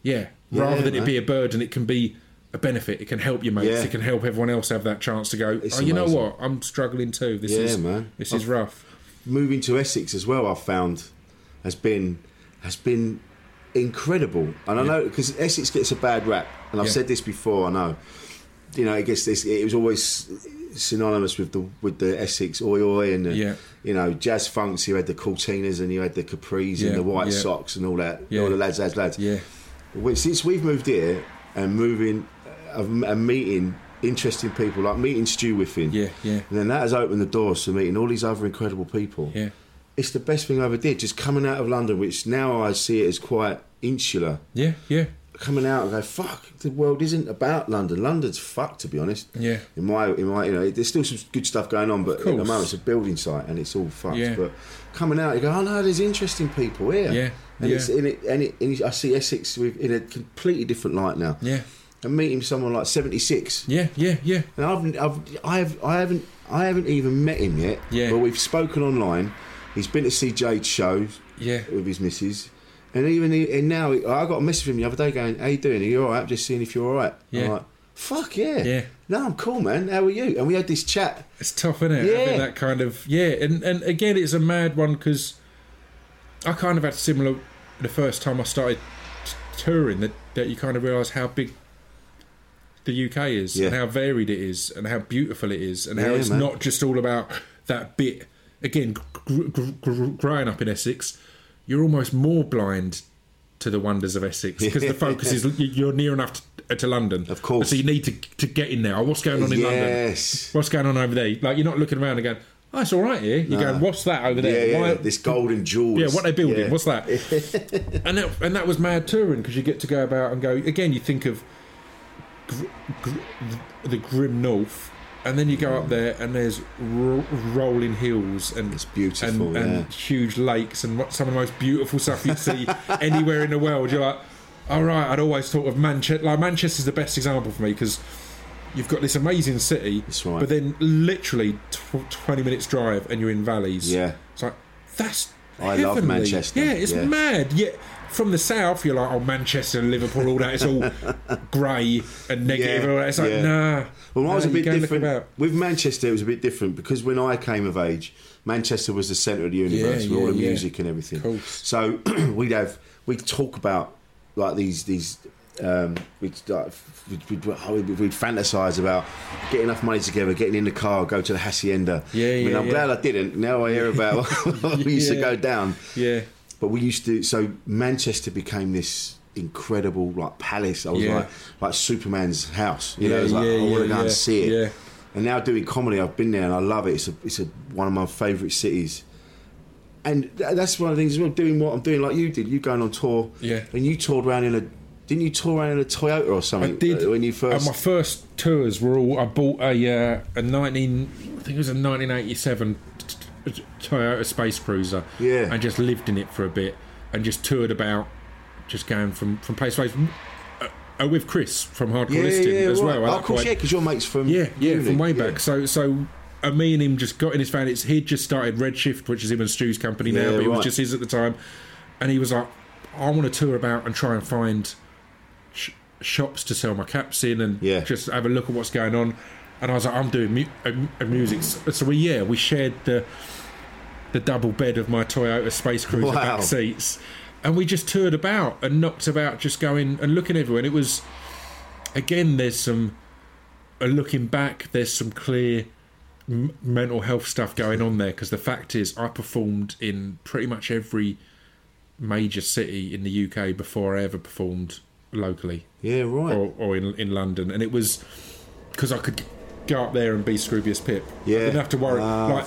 yeah rather Yeah, than it be a burden it can be a benefit it can help your mates Yeah. it can help everyone else have that chance to go It's oh you know what I'm struggling too this Yeah, is man. this is rough moving to Essex as well, I've found has been has been incredible. And I know because Essex gets a bad rap, and I've said this before. I know, you know, I guess this. It was always synonymous with the with the Essex oi oi and the, Yeah. you know jazz funks. You had the Cortinas and you had the Capris Yeah, and the White yeah. Socks and all that. Yeah. All the lads, lads, lads. yeah since we've moved here and moving uh, and meeting interesting people like meeting Stu Whiffin, Yeah, yeah. and then that has opened the doors to meeting all these other incredible people. yeah It's the best thing I ever did. Just coming out of London, which now I see it as quite insular. yeah yeah Coming out and go, fuck, the world isn't about London. London's fucked, to be honest. Yeah. In my, in my, you know, there's still some good stuff going on, but at the moment it's a building site and it's all fucked. Yeah. But coming out, you go, oh no, there's interesting people here. Yeah, And yeah. it's in it, and, it, and I see Essex with, in a completely different light now. yeah And meeting someone like 76. yeah yeah yeah And I've, I've, I have, I haven't, I haven't even met him yet. Yeah. But we've spoken online. He's been to see Jade's shows. Yeah. With his missus, and even he, and now I got a message from him the other day going, "How you doing? Are you all right? I'm just seeing if you're all right." Yeah. I'm like, "Fuck yeah, Yeah. No, I'm cool, man. How are you?" And we had this chat. It's tough, isn't it? Yeah. Having that kind of yeah, and and again, it's a mad one because I kind of had similar the first time I started t- touring that that you kind of realise how big the UK is Yeah. and how varied it is and how beautiful it is and how Yeah, it's man. not just all about that bit. Again, gr- gr- gr- growing up in Essex, you're almost more blind to the wonders of Essex because the focus is you're near enough to, uh, to London, Of course. So you need to to get in there. Oh, what's going on in London? yes. What's going on over there? Like you're not looking around and going, "Oh, it's all right here." You're Nah. going, "What's that over there?" yeah. Why- This golden jewel. yeah, what they're building? Yeah. What's that? and that and that was mad touring because you get to go about and go again. You think of gr- gr- the grim north, and then you go up there and there's ro- rolling hills and It's beautiful, and, and huge lakes and some of the most beautiful stuff you see anywhere in the world. You're like, all right. I'd always thought of Manchester. Like Manchester's the best example for me because. You've got this amazing city, That's right. but then literally tw- 20 minutes drive and you're in valleys. Yeah. It's like, that's I love. Manchester, Yeah, it's yeah. mad. Yeah, from the south, you're like, oh, Manchester Liverpool, all that. It's all grey and negative. Yeah, and all that. It's like, yeah. nah. Well, I was nah, a bit different. about. With Manchester, it was a bit different because when I came of age, Manchester was the centre of the universe Yeah, with all the yeah, yeah. music and everything. Of course. So we'd have we'd talk about like these these. Um, we'd, like, we'd, we'd, we'd, fantasize about getting enough money together, getting in the car, go to the hacienda. Yeah, I mean, yeah, I'm yeah. glad I didn't. Now I hear about what we used to go down. Yeah, But we used to. So Manchester became this incredible like palace. I was Yeah. like like Superman's house. You know, it was like yeah, I want to yeah, go and see it. yeah. And now doing comedy, I've been there and I love it. It's a, it's a, one of my favourite cities. And th- that's one of the things as well. Doing what I'm doing, like you did. You going on tour, Yeah. And you toured around in a. Didn't you tour around in a Toyota or something? I did. uh, when you And first. my first tours were all. I bought a uh, a 19. I think it was a 1987 t- t- Toyota Space Cruiser. Yeah. And just lived in it for a bit and just toured about, just going from from place to place. Uh, uh, with Chris from Hardcore yeah, Listing yeah, as right. well. Oh, of course, yeah, because your mates from Yeah, yeah, uni, from way yeah. back. So, so uh, me and him just got in his van. It's he'd just started Redshift, which is him and Stu's company now, Yeah, but it was just his at the time. And he was like, "I want to tour about and try and find sh- shops to sell my caps in, and Yeah. just have a look at what's going on." And I was like, "I'm doing mu- uh, uh, music." So, so we yeah, we shared the the double bed of my Toyota Space Cruiser Wow. back seats, and we just toured about and knocked about, just going and looking everywhere. And it was again, there's some uh, looking back, there's some clear m- mental health stuff going on there because the fact is, I performed in pretty much every major city in the UK before I ever performed locally Yeah, right. or, or in in London, and it was because I could go up there and be Scroobius Pip. Yeah. I didn't have to worry. Ah. like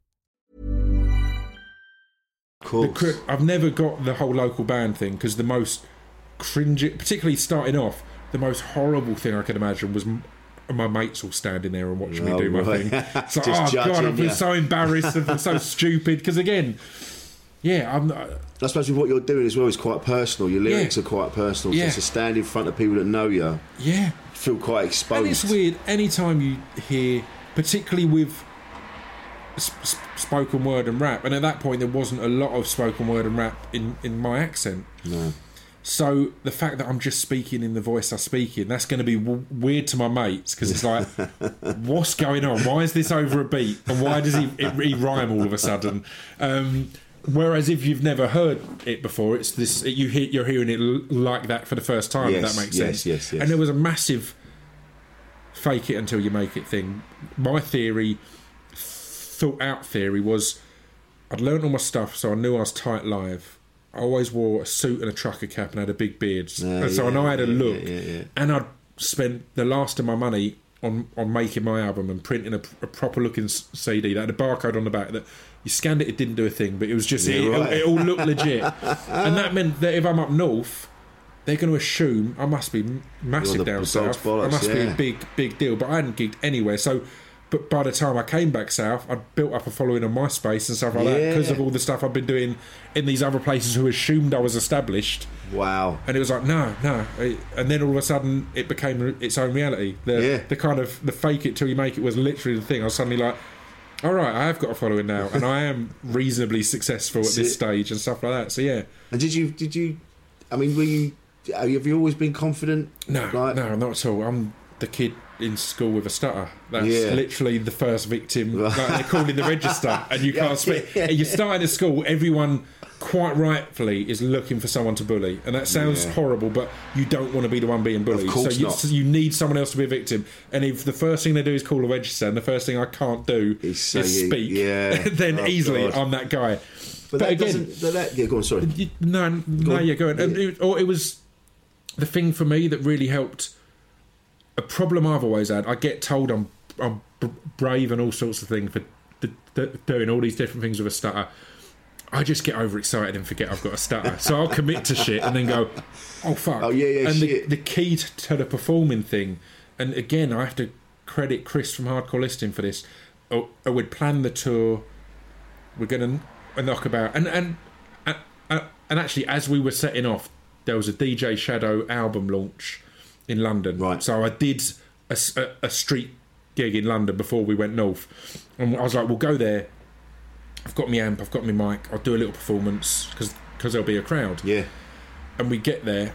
of course. the I've never got the whole local band thing because the most cringy, particularly starting off, the most horrible thing I could imagine was. m- My mates all standing there and watching Oh, me do my right. thing. It's like, Just oh god, I feel so embarrassed and so stupid. Because again, yeah, I'm. Not, I suppose with what you're doing as well is quite personal. Your lyrics Yeah. are quite personal. Yeah. So to stand in front of people that know you, yeah, feel quite exposed. And it's weird anytime you hear, particularly with spoken word and rap, and at that point there wasn't a lot of spoken word and rap in, in my accent. No. So the fact that I'm just speaking in the voice I speak in, that's going to be w- weird to my mates because it's like, what's going on? Why is this over a beat? And why does he, it, he rhyme all of a sudden? Um, whereas if you've never heard it before, it's this you hear, you're hearing it l- like that for the first time. if that makes yes, sense. yes, yes. And there was a massive fake it until you make it thing. My theory, thought out theory, was I'd learned all my stuff, so I knew I was tight live. I always wore a suit and a trucker cap and had a big beard, Ah, and so I know I had a yeah, look. yeah, yeah, yeah. And I'd spent the last of my money on on making my album and printing a, a proper looking CD that had a barcode on the back that. You scanned it, it didn't do a thing, but it was just, Yeah, it, right. it all looked legit. and that meant that if I'm up north, they're going to assume I must be massive down south. bollocks, I must be a big, big deal. But I hadn't gigged anywhere. So, but by the time I came back south, I'd built up a following on MySpace and stuff like that because of all the stuff I've been doing in these other places who assumed I was established. Wow. And it was like, no, no. And then all of a sudden, it became its own reality. The, Yeah. the kind of the fake it till you make it was literally the thing. I was suddenly like, all right, I have got a following now, and I am reasonably successful at this stage and stuff like that. So yeah, And did you? Did you? I mean, were you? Have you always been confident? No, Like- no, not at all. I'm the kid in school with a stutter. That's Yeah. literally the first victim. Like they're calling the register, and you can't speak. And You're starting at school. Everyone, quite rightfully, is looking for someone to bully, and that sounds Yeah. horrible, but you don't want to be the one being bullied. so you, so you need someone else to be a victim. And if the first thing they do is call a register, and the first thing I can't do Is is, speak, yeah. then Oh, easily God. I'm that guy. But, that doesn't. That, yeah, go on. Sorry. You- No, no, on. yeah, go on. And Yeah. it, or it was the thing for me that really helped. A problem I've always had. I get told I'm I'm brave and all sorts of things for d- d- doing all these different things with a stutter. I just get overexcited and forget I've got a stutter. So I'll commit to shit and then go, oh fuck. Oh, yeah, yeah, And the, the key to the performing thing, and again I have to credit Chris from Hardcore Listing for this. Uh, uh, I, I would plan the tour we're going to knock about and and and, and actually as we were setting off there was a DJ Shadow album launch in London Right. so I did a street gig in London before we went north and I was like we'll go there I've got my amp I've got my mic I'll do a little performance because because there'll be a crowd Yeah. and we get there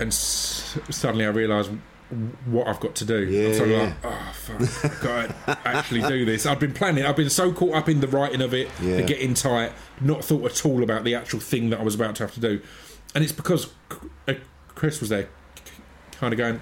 and s- suddenly I realise what I've got to do. Yeah, I'm sort of yeah. like, oh fuck, I've got to actually do this. I've been planning. I've been so caught up in the writing of it, Yeah. the getting tight, not thought at all about the actual thing that I was about to have to do. And it's because Chris was there, kind of going,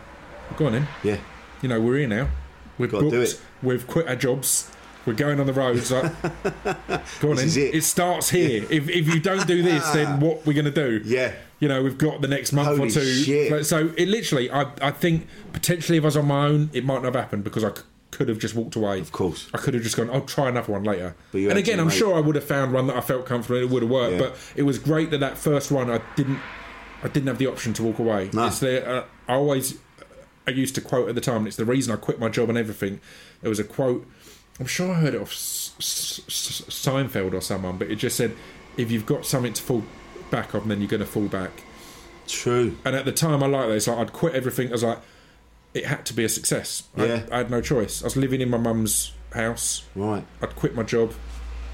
"Go on in, Yeah. you know, we're here now. We've Gotta booked. do it. We've quit our jobs. We're going on the road. It's like, go on This in. is it. starts here. If if you don't do this, then what we're going to do? Yeah. You know, we've got the next month Holy or two. shit. So it literally, I I think potentially if I was on my own, it might not have happened because I c- could have just walked away. Of course. I could have just gone. I'll try another one later. But you and again, I'm make- sure I would have found one that I felt comfortable. in. It would have worked. Yeah. But it was great that that first one I didn't. I didn't have the option to walk away. No. It's the, uh, I always I used to quote at the time, and it's the reason I quit my job and everything. There was a quote, I'm sure I heard it off S- S- S- Seinfeld or someone, but it just said, if you've got something to fall back on, then you're going to fall back. True. And at the time, I liked that. It's like I'd quit everything. I was like, it had to be a success. I, Yeah. I had no choice. I was living in my mum's house. Right. I'd quit my job.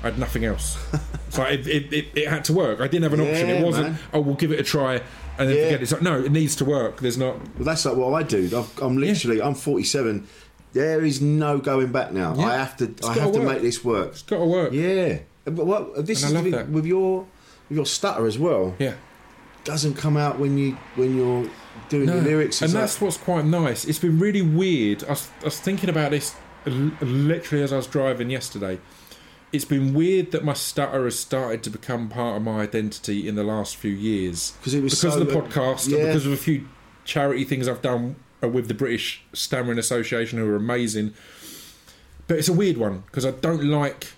I had nothing else. so it, it, it, it had to work. I didn't have an option. It wasn't, man. oh, we'll give it a try and then Yeah. forget it. It's like, no, it needs to work. There's not. Well, that's like what I do. I've, I'm literally, I'm 47. There is no going back now. Yeah. I have to, I have to work. make this work. It's got to work. Yeah. But what this And is with, with your with your stutter as well. Yeah. Doesn't come out when you when you're doing the lyrics. and that's like- what's quite nice. It's been really weird. I was, I was thinking about this literally as I was driving yesterday. It's been weird that my stutter has started to become part of my identity in the last few years 'Cause it was because so- of the uh, podcast, yeah. and because of a few charity things I've done uh, with the British Stammering Association, who are amazing. But it's a weird one because I don't like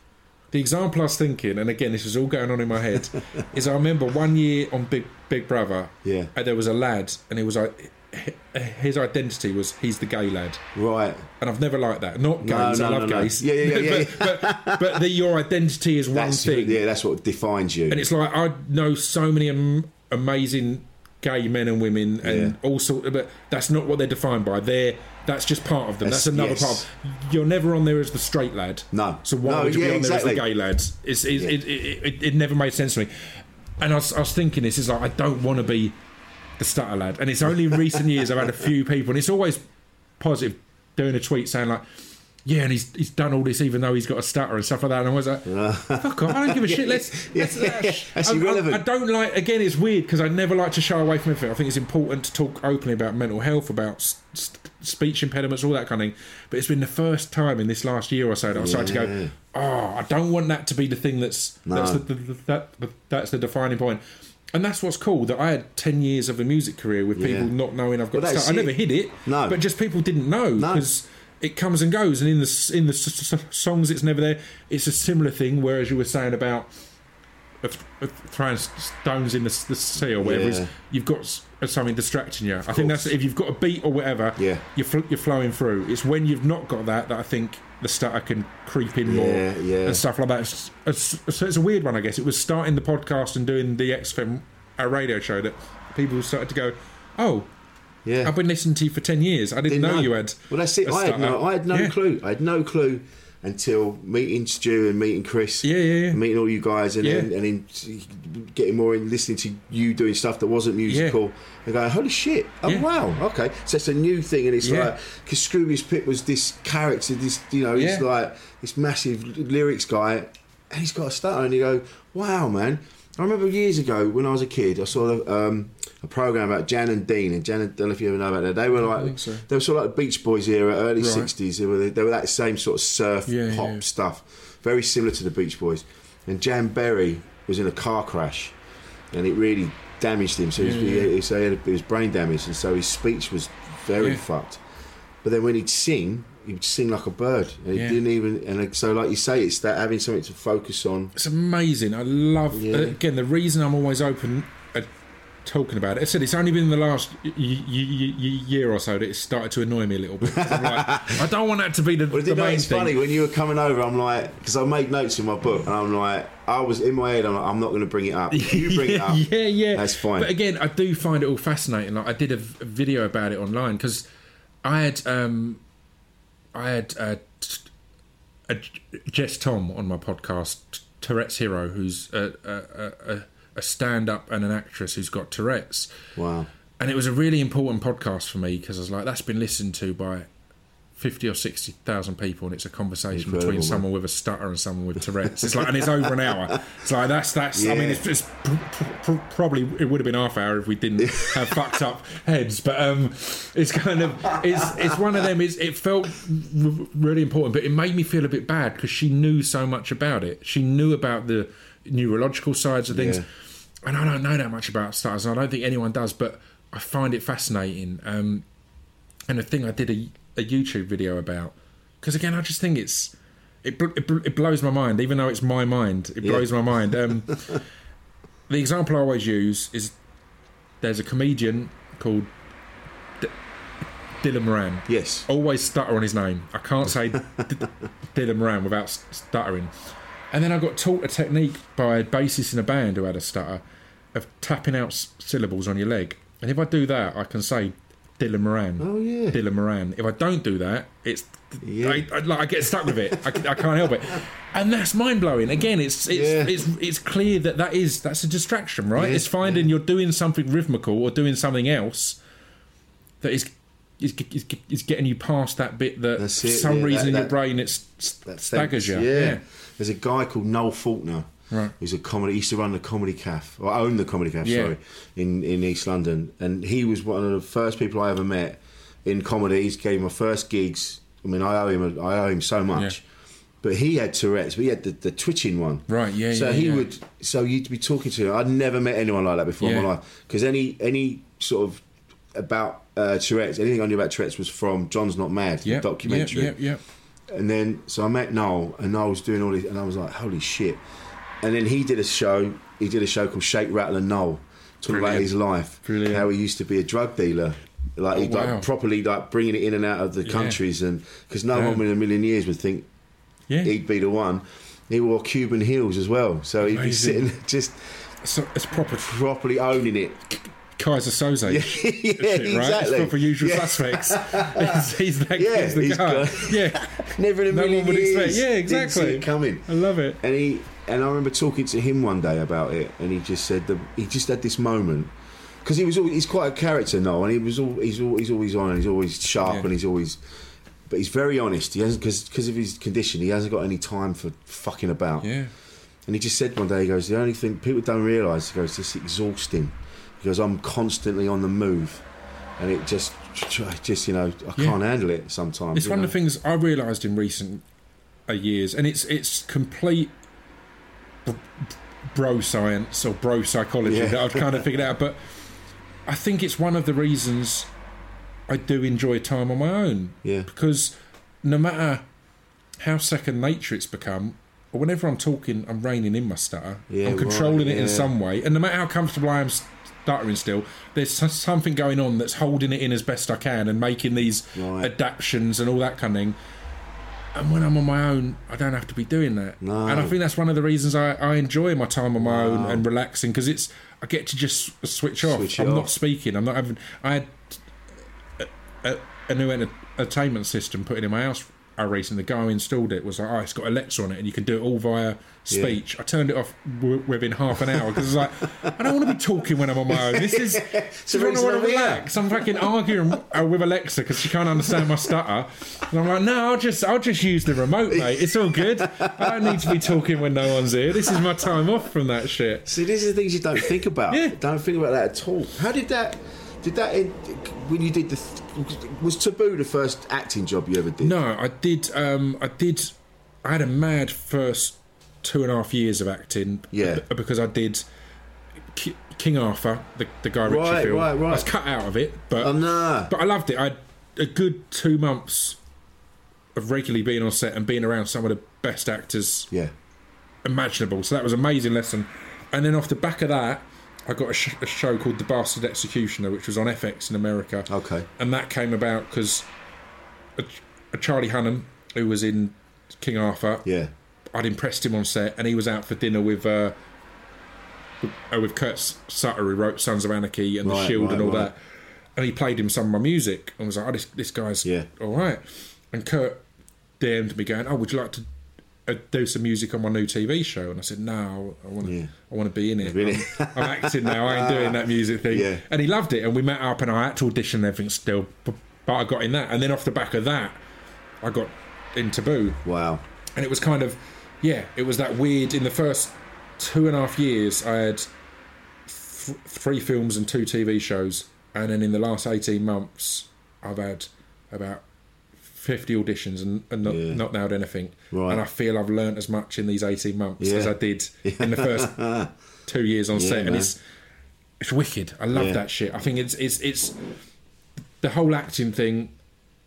the example I was thinking, and again, this was all going on in my head. is I remember one year on Big Big Brother, Yeah. and there was a lad, and it was like his identity was he's the gay lad, right. and I've never liked that. Not No, gays, no, I love no, no. gays. Yeah, yeah, yeah, but, but, but the, your identity is one That's thing, yeah. That's what defines you. and it's like I know so many am- amazing gay men and women, and Yeah. all sort. But that's not what they're defined by. They're that's just part of them. That's, That's- another yes. part. You're never on there as the straight lad. No. So why No, would you yeah, be on there exactly. as the gay lads? It's, it, Yeah. it, it, it, it never made sense to me. And I was, I was thinking this is like I don't want to be the stutter lad. And it's only in recent years I've had a few people, and it's always positive, doing a tweet saying like. Yeah, and he's he's done all this even though he's got a stutter and stuff like that. And I was like, "Fuck off! I don't give a shit." Let's, let's That's I, I- irrelevant. I, don't like. Again, it's weird because I never like to shy away from it. I think it's important to talk openly about mental health, about s- speech impediments, all that kind of thing. But it's been the first time in this last year or so that I started to go, "Oh, I don't want that to be the thing that's that's the, the, the, that, that's the defining point." And that's what's cool that I had ten years of a music career with people Yeah. not knowing I've got Well, stuff. I never hid it, No. but just people didn't know No. because it comes and goes, and in the in the s- s- songs it's never there. It's a similar thing. Whereas you were saying about uh, of, of uh, throwing stones in the, the sea or whatever, is Yeah. you've got uh, something distracting you. I think that's if you've got a beat or whatever, Yeah. you're fl- you're flowing through. It's when you've not got that that I think the stutter can creep in more Yeah, yeah. and stuff like that. It's, it's, so it's a weird one, I guess. It was starting the podcast and doing the XFM our radio show that people started to go, oh. yeah. I've been listening to you for ten years. I didn't, know, you had. Well, that's it. a I had no. I had no Yeah. clue. I had no clue until meeting Stu and meeting Chris. Yeah, yeah, yeah. Meeting all you guys, and Yeah. then and then getting more in listening to you doing stuff that wasn't musical, and going, "Holy shit! Oh Yeah. wow, okay." So it's a new thing, and it's Yeah. like because Scroobius Pip was this character, this you know, he's Yeah. like this massive lyrics guy, and he's got a stutter, and you go, "Wow, man." I remember years ago when I was a kid, I saw the um, a program about Jan and Dean, and Jan, I don't know if you ever know about that. They were like, so. they were sort of like the Beach Boys era, early Right. '60s. They were they were that same sort of surf Yeah, pop yeah. stuff, very similar to the Beach Boys. And Jan Berry was in a car crash, and it really damaged him. So, he was, Yeah, yeah. He, so he had he was brain damaged, and so his speech was very Yeah. fucked. But then when he'd sing, he would sing like a bird, and he Yeah. didn't even. And so, like you say, it's that having something to focus on. It's amazing. I love Yeah. again the reason I'm always open talking about it. I said it's only been in the last y- y- y- y- year or so that it's started to annoy me a little bit. I'm like, I don't want that to be the, Well, the main it's thing. funny when you were coming over. I'm like, because I make notes in my book, and I'm like, I was in my head. I'm like, I'm not going to bring it up. You bring it up. yeah, yeah, That's fine. But again, I do find it all fascinating. Like I did a, v- a video about it online because I had um, I had uh, t- a Jess Thom on my podcast, T- Touretteshero, who's a, a, a, a stand-up and an actress who's got Tourette's. Wow. and it was a really important podcast for me because I was like, that's been listened to by fifty or sixty thousand people, and it's a conversation Incredible, between man. someone with a stutter and someone with Tourette's. It's like, and it's over an hour. It's like that's that's. I mean, it's, it's pr- pr- pr- probably it would have been half hour if we didn't have fucked up heads, but um, it's kind of it's it's one of them. It's, it felt r- really important, but it made me feel a bit bad because she knew so much about it. She knew about the neurological sides of things. Yeah. And I don't know that much about stutters, and I don't think anyone does, but I find it fascinating. Um, and the thing I did a, a YouTube video about, because again, I just think it's it, it, it blows my mind, even though it's my mind, it Yeah. blows my mind. Um, the example I always use is there's a comedian called D- Dylan Moran. Yes. Always stutter on his name. I can't say D- D- Dylan Moran without stuttering. And then I got taught a technique by a bassist in a band who had a stutter of tapping out s- syllables on your leg. And if I do that, I can say Dylan Moran. Oh, yeah. Dylan Moran. If I don't do that, it's Yeah. I, I, like I get stuck with it. I, I can't help it, and that's mind blowing. Again, it's it's, Yeah. it's it's clear that that is that's a distraction, right? Yeah, It's finding you're doing something rhythmical or doing something else that is. Is, is, is getting you past that bit that That's for it, some yeah, reason that- in your that- brain it's That staggers you. Yeah. There's a guy called Noel Faulkner. Right. Who's a comedy? He used to run the comedy cafe, or own the comedy cafe. Yeah. Sorry, in in East London, and he was one of the first people I ever met in comedy. He gave my first gigs. I mean, I owe him. I owe him so much. Yeah. But he had Tourette's. But he had the, the twitching one. Right, yeah, So yeah, he yeah. would. So you'd be talking to him. I'd never met anyone like that before in my life. Because any any sort of about uh, Tourette's, anything I knew about Tourette's was from John's Not Mad, Yeah, the documentary. Yeah, yeah, And then, so I met Noel, and Noel was doing all this, and I was like, holy shit. And then he did a show, he did a show called Shake, Rattle, and Noel, talking about his life, Brilliant. how he used to be a drug dealer. Like, Oh, he'd wow. like properly like bringing it in and out of the Yeah. countries, and because no Yeah. one in a million years would think yeah. he'd be the one. He wore Cuban heels as well, so he'd be sitting just So it's proper properly owning it. Keyser Söze. yeah, shit, right? It's exactly. proper usual Yeah. suspects. he's, he's, that, Yeah, he's the he's guy. got- yeah, Never in a No million one would years. expect- yeah, Didn't see exactly. it coming. I love it. And he and I remember talking to him one day about it, and he just said that he just had this moment because he was all, he's quite a character now, and he was all he's all, he's always on, and he's always sharp, Yeah. and he's always. But he's very honest. He hasn't because of his condition. He hasn't got any time for fucking about. Yeah. And he just said one day, he goes, the only thing people don't realise, he goes, it's exhausting. Goes, I'm constantly on the move, and it just, just you know, I Yeah. can't handle it sometimes. It's one know? of the things I realised in recent uh, years, and it's it's complete bro science or bro psychology Yeah. that I've kind of figured out. But I think it's one of the reasons I do enjoy time on my own. Yeah. Because no matter how second nature it's become, or whenever I'm talking, I'm reining in my stutter. Yeah, I'm controlling right, it in some way, and no matter how comfortable I am stuttering, still there's something going on that's holding it in as best I can and making these Right. adaptations and all that kind of thing. And when I'm on my own, I don't have to be doing that. No. And I think that's one of the reasons I, I enjoy my time on my own and relaxing because it's I get to just switch off. Switch I'm not speaking. I'm not having. I had a, a new entertainment system put in my house uh, recently. The guy who installed it was like, "Oh, it's got Alexa on it, and you can do it all via speech." I turned it off w- within half an hour because I like, "I don't want to be talking when I'm on my own. This is It's I the want to relax. I'm fucking arguing uh, with Alexa because she can't understand my stutter, and I'm like, "No, I'll just I'll just use the remote, mate. It's all good. I don't need to be talking when no one's here. This is my time off from that shit." See, these are the things you don't think about. Yeah. Don't think about that at all. How did that? Did that when you did the? Was Taboo the first acting job you ever did? No, I did. Um, I did. I had a mad first two and a half years of acting. Yeah. because I did King Arthur, the, the Guy Ritchie Right, film. right, right. I was cut out of it, but Oh, no. but I loved it. I had a good two months of regularly being on set and being around some of the best actors Yeah. imaginable. So that was an amazing lesson. And then off the back of that, I got a, sh- a show called The Bastard Executioner, which was on FX in America. Okay. And that came about because a, a Charlie Hunnam, who was in King Arthur, Yeah. I'd impressed him on set, and he was out for dinner with uh, with, uh, with Kurt Sutter, who wrote Sons of Anarchy and The Right, Shield and right, all right. that. And he played him some of my music, and was like, "Oh, this this guy's Yeah. all right." And Kurt DM'd me going, "Oh, would you like to do some music on my new TV show?" And I said, "No, I want to. Yeah. I want to be in it. It. I'm, I'm acting now. I ain't ah. doing that music thing." Yeah. And he loved it, and we met up, and I had to audition everything still, but, but I got in that, and then off the back of that, I got in Taboo Wow. and it was kind of yeah it was that weird in the first two and a half years i had th- three films and two tv shows and then in the last 18 months i've had about 50 auditions and, and not, Yeah. not nailed anything Right. and i feel i've learnt as much in these 18 months as i did in the first two years on Yeah, set and it's it's wicked i love Yeah. that shit i think it's it's it's the whole acting thing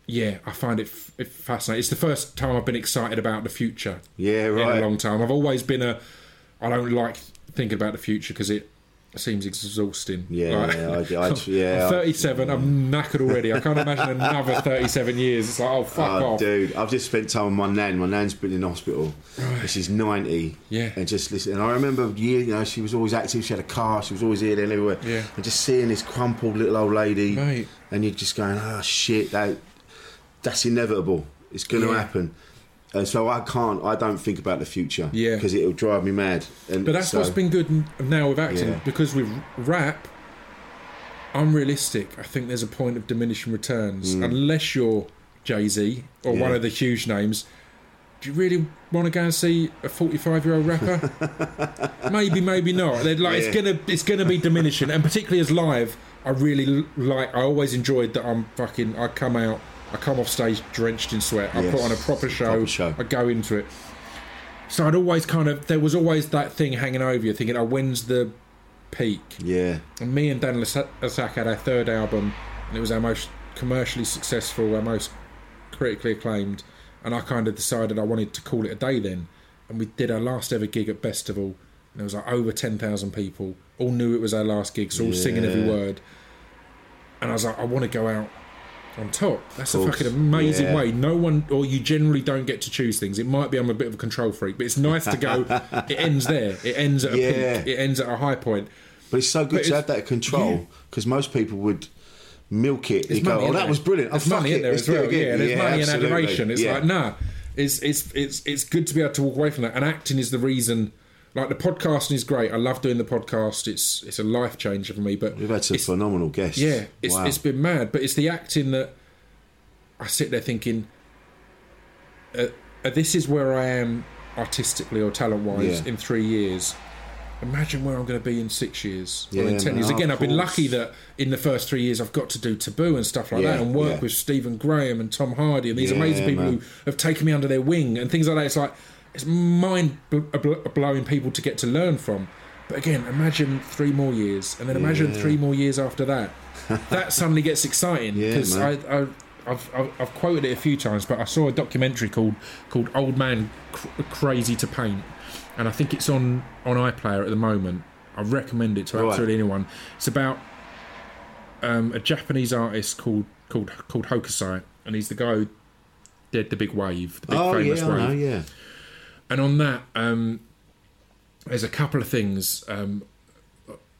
yeah, I find it, f- it fascinating. It's the first time I've been excited about the future Yeah, in right. a long time. I've always been a. I don't like thinking about the future because it seems exhausting. Yeah, Like, I- I- yeah. I'm 37. I'm knackered already. I can't imagine another 37 years. It's like, oh fuck Oh, off. dude, I've just spent time with my nan. My nan's been in hospital. She's 90. Yeah. And just listen. And I remember, you know, she was always active. She had a car. She was always here, there, and everywhere. Yeah. And just seeing this crumpled little old lady. Mate. And you're just going, oh, shit, that, that's inevitable. It's going to Yeah. happen. And so I can't, I don't think about the future. Yeah. Because it'll drive me mad. And But that's so- what's been good now with acting Yeah. because with rap, I'm. I think there's a point of diminishing returns unless you're Jay Z or Mm. Yeah. one of the huge names. Do you really want to go and see a 45 year old rapper? maybe, maybe not. They're like Yeah. it's gonna it's gonna be diminishing, and particularly as live, I really like. I always enjoyed that. I'm fucking. I come out. I come off stage drenched in sweat. I Yes. put on a proper show. Proper show. I go into it. So I'd always kind of there was always that thing hanging over you, thinking, "Oh, when's the peak?" Yeah. And me and Dan le Sac had our third album, and it was our most commercially successful, our most critically acclaimed. And I kind of decided I wanted to call it a day then. And we did our last ever gig at Festival, and there was like over ten thousand people. All knew it was our last gig, so all singing every word. And I was like, I want to go out on top. That's a fucking amazing Yeah. way. No one, or you generally don't get to choose things. It might be I'm a bit of a control freak, but it's nice to go. it ends there. It ends at a Yeah. peak. It ends at a high point. But it's so good But to have that control because most people would milk it. You go, money oh, that there. was brilliant. There's oh, money in there let's as well. Yeah, there's Yeah, money absolutely. and adoration. It's Yeah. like nah, it's it's it's it's good to be able to walk away from that. And acting is the reason. Like the podcasting is great. I love doing the podcast. It's it's a life changer for me. But We've had some phenomenal guests. yeah, it's Wow. it's been mad. But it's the acting that I sit there thinking. Uh, uh, this is where I am artistically or talent wise Yeah. in three years. Imagine where I'm going to be in six years or in ten man, years. Again, I've been lucky that in the first three years I've got to do Taboo and stuff like Yeah, that, and work yeah. with Stephen Graham and Tom Hardy and these Yeah, amazing people man. who have taken me under their wing and things like that. It's like it's mind bl- bl- blowing people to get to learn from. But again, imagine three more years, and then imagine Yeah. three more years after that. that suddenly gets exciting Yeah, because I, I I've, I've, I've quoted it a few times, but I saw a documentary called called "Old Man Cr- Crazy to Paint," and I think it's on on iPlayer at the moment. I recommend it to Right. absolutely anyone. It's about um, a Japanese artist called called called Hokusai, and he's the guy who did the big wave, the big Oh famous yeah, wave. Know, yeah. And on that, um, there's a couple of things. Um,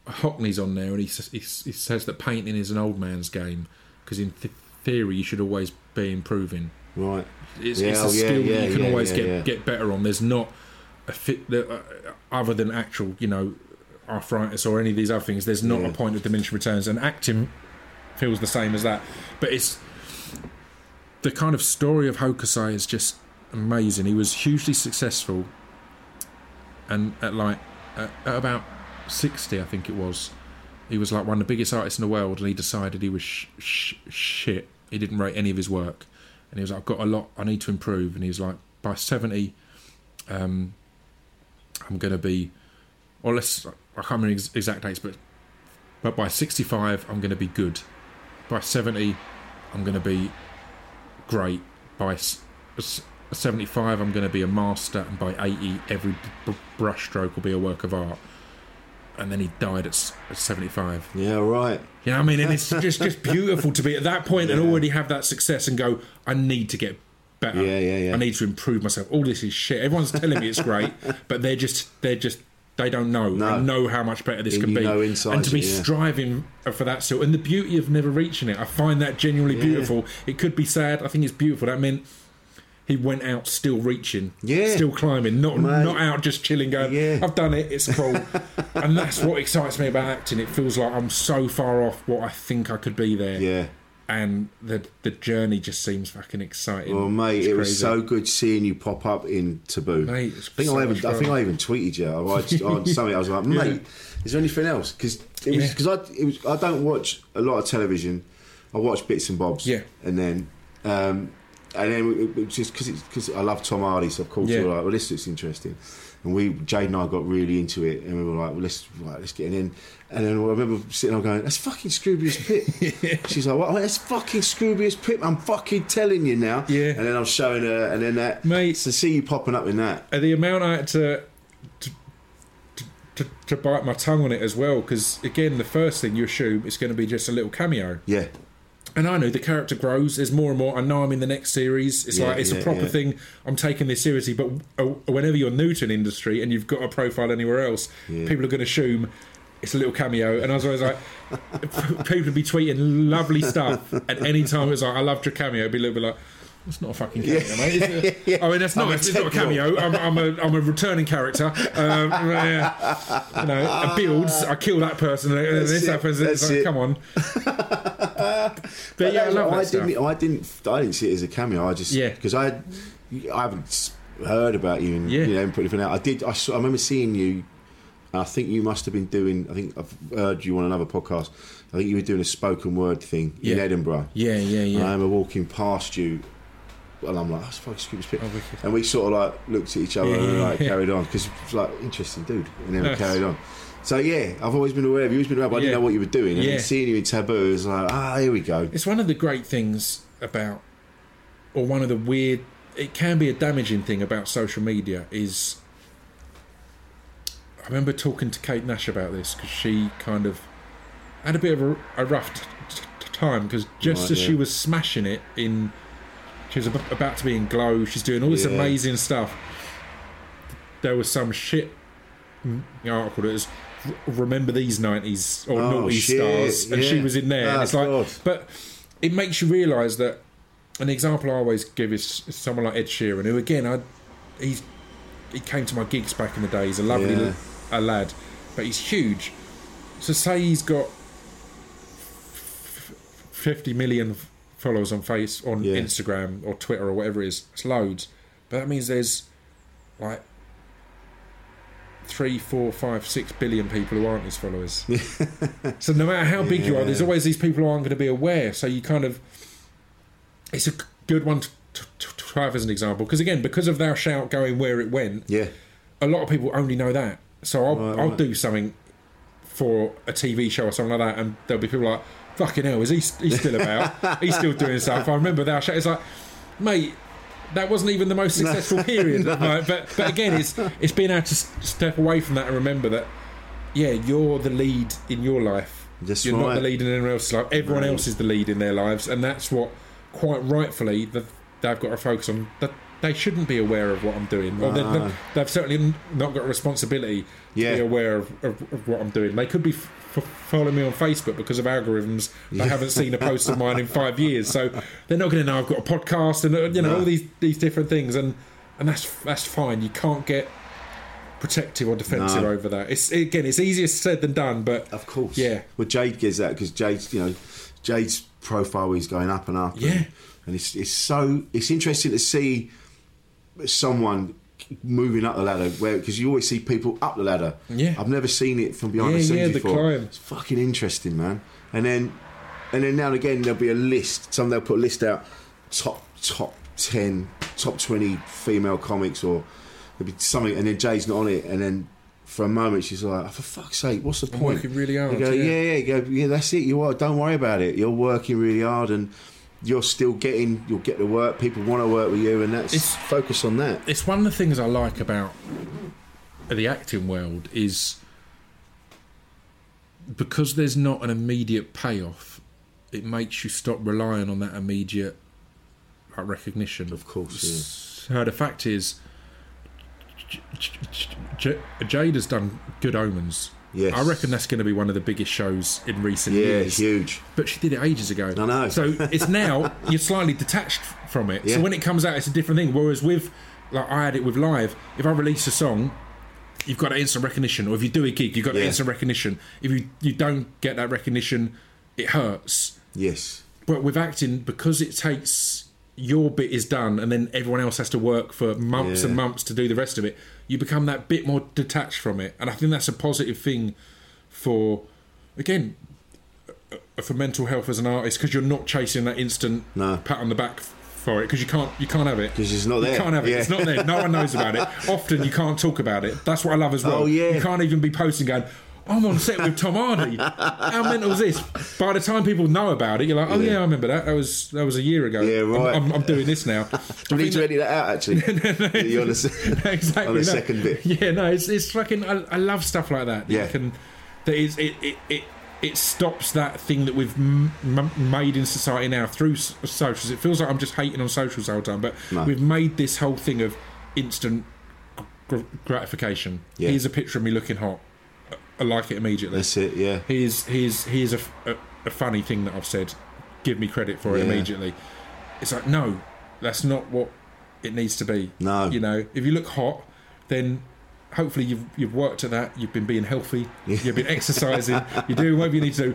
Hockney's on there, and he, he, he says that painting is an old man's game because in th- theory you should always be improving. Right. It's, Yeah, it's a oh, skill yeah, that you can always get get better on. There's not a fit that, uh, other than actual, you know, arthritis or any of these other things. There's not a point of diminishing returns, and acting feels the same as that. But it's the kind of story of Hokusai is just amazing. He was hugely successful, and at like at, about sixty, I think it was, he was like one of the biggest artists in the world, and he decided he was sh- sh- shit. He didn't rate any of his work, and he was like, "I've got a lot. I need to improve." And he was like, "By seventy, um, I'm to be, or let's I can't remember ex- exact dates, but but by sixty-five, I'm to be good. By seventy, I'm to be great. By s- 75, I'm going to be a master, and by 80, every b- brushstroke will be a work of art. And then he died at, s- at 75. Yeah, right. You know what I mean? And it's just just beautiful to be at that point and already have that success and go, I need to get better. Yeah, yeah, yeah. I need to improve myself. All this is shit. Everyone's telling me it's great, but they're just they're just they don't know. No. They know how much better this And can be. and to be you, yeah. striving for that still. And the beauty of never reaching it. I find that genuinely Yeah. beautiful. It could be sad. I think it's beautiful. That meant he went out still reaching, Yeah. still climbing, not Mate. not out just chilling, going, Yeah. "I've done it, it's cool," and that's what excites me about acting. It feels like I'm so far off what I think I could be there, Yeah. and the the journey just seems fucking exciting. Well, mate, It's it was so good seeing you pop up in Taboo. Mate, I think so I even, much I think. I even tweeted you I, I, on something. I was like, mate, is there anything else? Because it was Yeah. because I it was I don't watch a lot of television. I watch bits and bobs. Yeah. and then. Um, and then it, just because because I love Tom Hardy, so of course Yeah. we were like, well, this looks interesting. And we, Jade and I, got really into it, and we were like, well, let's right, let's get in. And then I remember sitting there going, that's fucking Scroobius Pip. She's like, what? That's fucking Scroobius Pip. I'm fucking telling you now. Yeah. And then I'm showing her, and then that, Mate. to see you popping up in that. And the amount I had to to, to, to, to bite my tongue on it as well, because again, the first thing you assume is going to be just a little cameo. Yeah. And I know the character grows. There's more and more. I know I'm in the next series. It's Yeah, like it's yeah, a proper yeah. thing. I'm taking this seriously. But uh, whenever you're new to an industry and you've got a profile anywhere else, people are going to assume it's a little cameo. And I was always like, people would be tweeting lovely stuff at any time. It's like, I loved your cameo. It'd be a little bit like. It's not a fucking cameo, mate. Is it? I mean, that's not. A it's not a cameo. I'm, I'm a. I'm a returning character. Um, yeah. you know, a builds. I kill that person. And That's this it, happens. and It's like, it. come on. but, yeah, I love I didn't. I didn't. I didn't see it as a cameo. I just Yeah. because I, I haven't heard about you and Yeah. you know put anything out. I did. I, saw, I remember seeing you. I think you must have been doing. I think I've heard you on another podcast. I think you were doing a spoken word thing in Edinburgh. Yeah, yeah, And I remember walking past you, and I'm like, "That's fucking Scroobius Pip." Oh, and we sort of like looked at each other Yeah, and like yeah. carried on because like interesting dude, and then we Nice. carried on. So yeah, I've always been aware of you. Always been aware, but I didn't know what you were doing. And seeing you in Taboo is like, ah, here we go. It's one of the great things about, or one of the weird. It can be a damaging thing about social media is. I remember talking to Kate Nash about this because she kind of had a bit of a, a rough t- t- time because just Right, as she was smashing it in, she was ab- about to be in Glow. She's doing all this Yeah. amazing stuff. There was some shit article that was remember these nineties or Oh, naughty shit, stars, and she was in there. and Ah, it's like, God. but it makes you realise that an example I always give is someone like Ed Sheeran, who again, I he's he came to my gigs back in the day. He's a lovely Yeah. l- a lad, but he's huge. So say he's got fifty million followers on face on Yeah. Instagram or Twitter or whatever it is. It's loads, but that means there's like three, four, five, six billion people who aren't his followers. so no matter how big you are, there's always these people who aren't going to be aware. So you kind of, it's a good one to, to, to have as an example because again, because of Thou Shalt going where it went, Yeah, a lot of people only know that. So I'll, Right, I'll right. do something for a TV show or something like that, and there'll be people like, "Fucking hell, is he? He's still about? he's still doing stuff." I remember that. It's like, mate, that wasn't even the most successful period. Like, but but again, it's it's being able to step away from that and remember that, yeah, you're the lead in your life. That's you're not the lead in anyone else's life. Everyone Right. else is the lead in their lives, and that's what, quite rightfully, that they've got to focus on. That they shouldn't be aware of what I'm doing, or they, No. they've certainly not got a responsibility Yeah. to be aware of, of, of what I'm doing. They could be f- f- following me on Facebook because of algorithms. They haven't seen a post of mine in five years, so they're not going to know I've got a podcast and uh, you know No. all these these different things, and and that's that's fine. You can't get protective or defensive No. over that. It's again, it's easier said than done, but of course. Yeah. Well, Jade gets that because Jade's, you know, Jade's profile is going up and up. Yeah. And, and it's it's so it's interesting to see someone moving up the ladder where because you always see people up the ladder. Yeah. I've never seen it from behind Yeah, the scenes yeah, the before. climb. It's fucking interesting, man. And then and then now and again there'll be a list. Some they'll put a list out top top ten, top twenty female comics or there'll be something and then Jay's not on it and then for a moment she's like, oh, for fuck's sake, what's the I'm point? working really hard, You go, yeah. yeah, yeah, you go, yeah, that's it. You are. Don't worry about it. You're working really hard, and you're still getting. You'll get to work. People want to work with you, and that's It's- focus on that. it's one of the things I like about the acting world is because there's not an immediate payoff. It makes you stop relying on that immediate like, recognition. Of course, So the fact is, J- J- J- Jade has done Good Omens, Yes. I reckon that's going to be one of the biggest shows in recent Yeah, years. huge. But she did it ages ago. I know. So it's now you're slightly detached from it. Yeah. So when it comes out, it's a different thing. Whereas with like I had it with live, if I release a song. You've got instant recognition, or if you do a gig, you've got Yeah. instant recognition. If you, you don't get that recognition, it hurts. Yes. But with acting, because it takes your bit is done, and then everyone else has to work for months Yeah. and months to do the rest of it, you become that bit more detached from it, and I think that's a positive thing for, again, uh, for mental health as an artist because you're not chasing that instant No. pat on the back for it because you can't you can't have it 'Cause it's not there. You can't have it. Yeah. It's not there. No one knows about it. Often you can't talk about it. That's what I love as well. Oh, yeah. You can't even be posting going. I'm on set with Tom Hardy. How mental is this? By the time people know about it, you're like, oh yeah, I remember that. That was that was a year ago. Yeah, I'm- right. I'm, I'm doing this now. Do we need to edit that out, actually? You're on the, exactly on the second bit. Yeah, no, it's it's fucking. I, I love stuff like that. Yeah. can, that is it it. it it stops that thing that we've m- m- made in society now through s- socials. It feels like I'm just hating on socials all the time, but No. we've made this whole thing of instant gr- gratification. Yeah. Here's a picture of me looking hot. I like it immediately. That's it, yeah. Here's here's here's a, a, a funny thing that I've said. Give me credit for it Yeah. immediately. It's like no, that's not what it needs to be. No. you know, if you look hot, then hopefully you've you've worked at that. You've been being healthy. You've been exercising. You're doing whatever you need to do.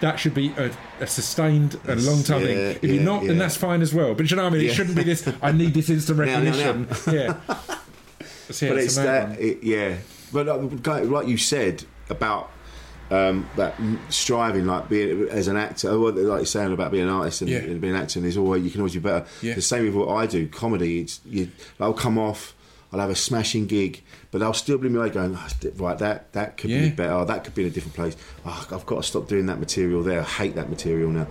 That should be a, a sustained and long time Yeah, thing. If you're yeah, not, then that's fine as well. But you know what I mean? It shouldn't be this. I need this instant Now, now, recognition. Yeah. So, yeah, but it's it's that, it, yeah. But like, like you said about um, that striving, like being as an actor, or like you're saying about being an artist and, Yeah. and being an actor, there's always you can always be better. Yeah. The same with what I do, comedy. It's you, I'll come off. I'll have a smashing gig, but I'll still be me away going, "Ah, right, that that could Yeah. be better. That could be in a different place. Oh, I've got to stop doing that material there. I hate that material now.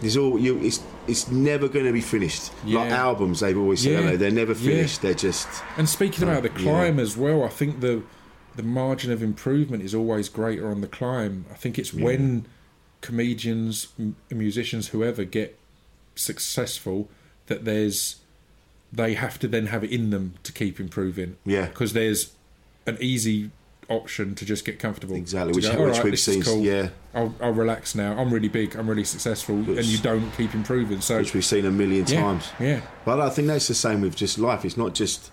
There's all you. It's it's never going to be finished. Like albums, they've always said, they're never finished. They're just And speaking about the climb as well, I think the the margin of improvement is always greater on the climb. I think it's when comedians, m- musicians, whoever get successful that there's they have to then have it in them to keep improving. Yeah. because there's an easy option to just get comfortable. Exactly, which- "All which we've this is seen, yeah. I'll, I'll relax now. I'm really big. I'm really successful, and you don't keep improving. So which we've seen a million Yeah, times. yeah. But I think that's the same with just life. It's not just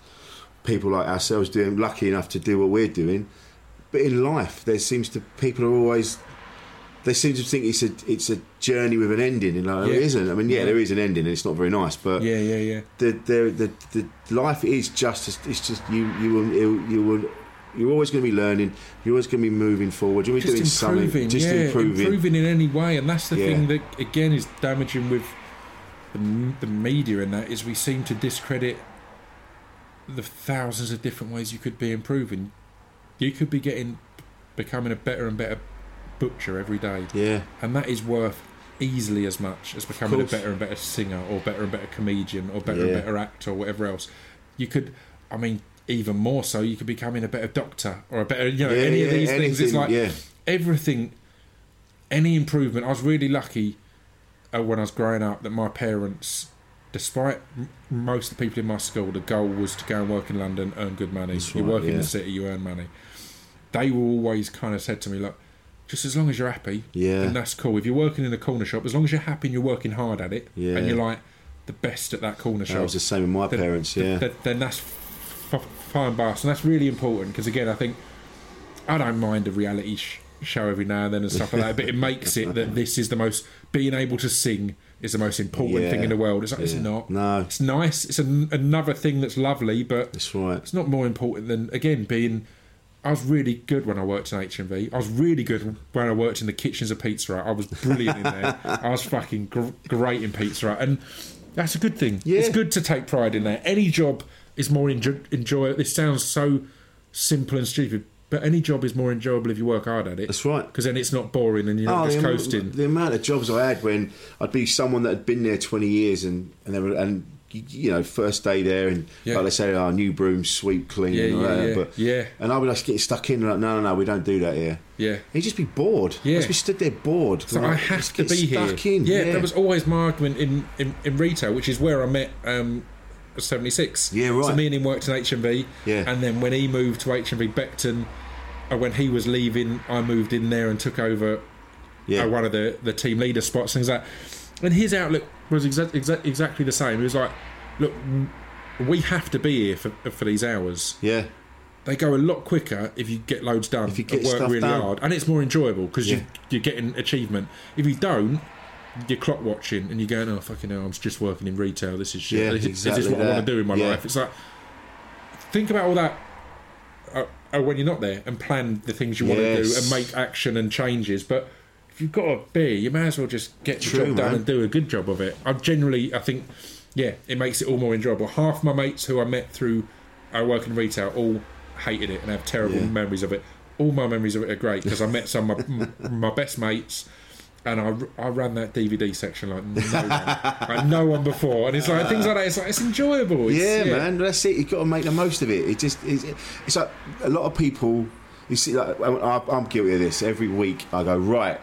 people like ourselves doing lucky enough to do what we're doing, but in life there seems to people are always they seem to think it's a it's a journey with an ending. You know, Yeah. it isn't. I mean, yeah, Yeah. there is an ending, and it's not very nice. But yeah, yeah, yeah. the the the, the life is just as- it's just you you will you, you will. You're always going to be learning. You're always going to be moving forward. You'll be doing just something. improving, Just yeah, improving. in any way, and that's the Yeah. thing that again is damaging with the, the media. In that is we seem to discredit the thousands of different ways you could be improving. You could be getting becoming a better and better butcher every day, Yeah. and that is worth easily as much as becoming a better and better singer or better and better comedian or better and better actor or whatever else. You could, I mean, even more so, you could be becoming a better doctor or a better, you know, Yeah, any of yeah, these things. It's like yeah. everything, any improvement. I was really lucky uh, when I was growing up that my parents, despite m- most of the people in my school, the goal was to go and work in London, earn good money. That's you right, work in the city, you earn money. They were always kind of said to me, look, just as long as you're happy, Yeah. and that's cool. If you're working in a corner shop, as long as you're happy and you're working hard at it, Yeah. and you're like the best at that corner shop, That was the same with my then- parents. Yeah. then, then that's f- fine by us, and that's really important because again, I think I don't mind a reality sh- show every now and then and stuff like that, but it makes it that this is the most being able to sing is the most important Yeah. thing in the world. It's like it's not. No. it's nice. It's an, another thing that's lovely, but That's right. it's not more important than again being. I was really good when I worked in HMV. I was really good when I worked in the kitchens of Pizza Hut. I was brilliant in there. I was fucking gr- great in Pizza Hut, and that's a good thing. Yeah. It's good to take pride in that. Any job is more enjo- enjoyable. This sounds so simple and stupid, but any job is more enjoyable if you work hard at it. That's right. Because then it's not boring and you're not Oh, just the, coasting. amount, the amount of jobs I had when I'd be someone that had been there 20 years and and they were, and you- know first day there and Yeah. like they say oh new broom sweep clean Yeah, and yeah, that yeah, but yeah. and I would just get stuck in like no no no we don't do that here Yeah. he'd just be bored Yeah. I'd just be stood there bored So I Like, have to be here. stuck in yeah, that was always my argument in, in, in retail, which is where I met um, 76. Yeah, right. So me and him worked in HMV. Yeah. And then when he moved to HMV Beckton, uh, when he was leaving, I moved in there and took over Yeah. uh, one of the, the team leader spots, things like that. And his outlook was exa- exa- exactly the same. He was like, look, we have to be here for, for these hours. Yeah. They go a lot quicker if you get loads done, If you get work stuff really done. hard, and it's more enjoyable because Yeah. you, you're getting achievement. If you don't, you're clock watching and you're going, oh fucking hell, I'm just working in retail. This is shit. Yeah, this, is- is this exactly what I want to do in my Yeah. life? It's like think about all that uh, uh, when you're not there and plan the things you want to do and make action and changes. But if you've got a beer, you may as well just get True, job done and do a good job of it. I generally, I think, yeah, it makes it all more enjoyable. Half my mates who I met through I work in retail all hated it and have terrible Yeah. memories of it. All my memories of it are great because I met some of my, my best mates. And I, I ran that DVD section like no one, like no one before, and it's like things like that. It's like it's enjoyable. It's, yeah, man, that's it. You've got to make the most of it. It just it's, it's like a lot of people. You see, like I- I'm guilty of this. Every week I go right.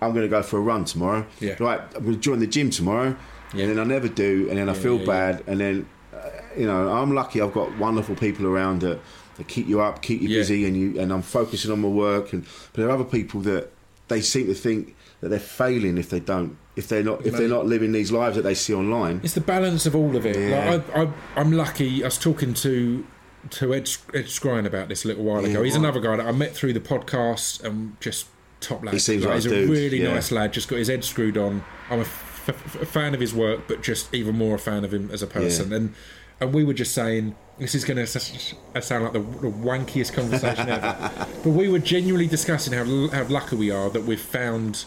I'm going to go for a run tomorrow. Yeah. Right, I'm going to join the gym tomorrow, Yeah. and then I never do, and then I Yeah, feel yeah, bad, and then uh, you know I'm lucky. I've got wonderful people around that, that keep you up, keep you Yeah. busy, and you and I'm focusing on my work. And but there are other people that they seem to think that they're failing if they don't, if they're not, if they're not living these lives that they see online. It's the balance of all of it. Yeah. Like I, I, I'm lucky. I was talking to to Ed, Ed Skrein about this a little while Yeah, ago. He's right. another guy that I met through the podcast and just top lad. He seems like he's a dude, really yeah. nice lad. Just got his head screwed on. I'm a, f- f- a fan of his work, but just even more a fan of him as a person. And and we were just saying. This is going to sound like the, the wankiest conversation ever, but we were genuinely discussing how how lucky we are that we've found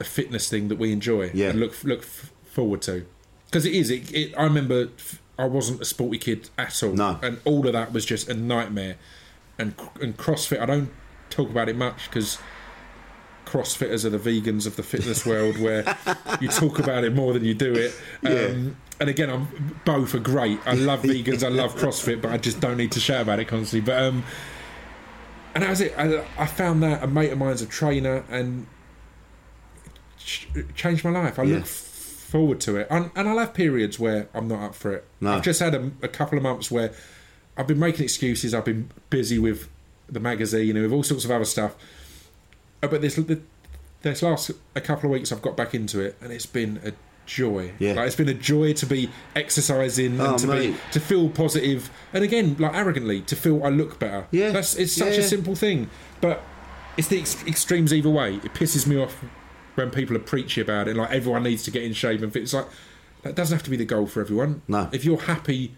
a fitness thing that we enjoy Yeah. and look look f- forward to. Because it is. It, it, I remember f- I wasn't a sporty kid at all, No. and all of that was just a nightmare. And and CrossFit, I don't talk about it much because CrossFitters are the vegans of the fitness world, where you talk about it more than you do it. Um, and again, I'm both are great. I love vegans. I love CrossFit, but I just don't need to shout about it constantly. But um, and that was it. I, I found that a mate of mine's a trainer, and ch- changed my life. I Yeah. look forward to it, and, and I'll have periods where I'm not up for it. No. I've just had a, a couple of months where I've been making excuses. I've been busy with the magazine and with all sorts of other stuff. Uh, But this this last a couple of weeks, I've got back into it, and it's been a joy. Yeah. Like, it's been a joy to be exercising Oh, and to be to feel positive, and again, like arrogantly, to feel I look better. Yeah. that's it's such Yeah. a simple thing, but it's the ex- extremes either way. It pisses me off when people are preachy about it. Like everyone needs to get in shape and fit. It's like that doesn't have to be the goal for everyone. No. If you're happy,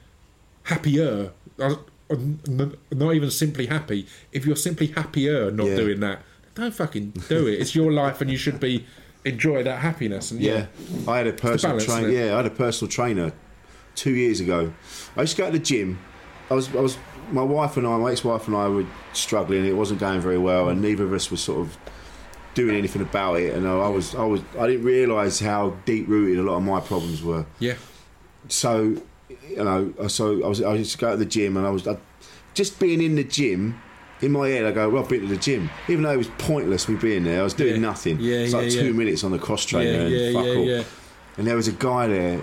happier, uh, not even simply happy. If you're simply happier not Yeah. doing that, don't fucking do it. It's your life, and you should be enjoy that happiness. And yeah, Yeah, I had a personal trainer. Yeah, I had a personal trainer two years ago. I used to go to the gym. I was, I was, my wife and I, my ex-wife and I were struggling. It wasn't going very well, and neither of us was sort of doing anything about it. And I was, I was, I didn't realise how deep-rooted a lot of my problems were. yeah, So, you know, uh, so I was, I used to go to the gym, and I was I, just being in the gym. In my head, I go, well, I've been to the gym. Even though it was pointless me being there, I was doing Yeah. nothing. Yeah, it's like yeah, two yeah. minutes on the cross trainer yeah, and yeah, fuck yeah, all. yeah. And there was a guy there,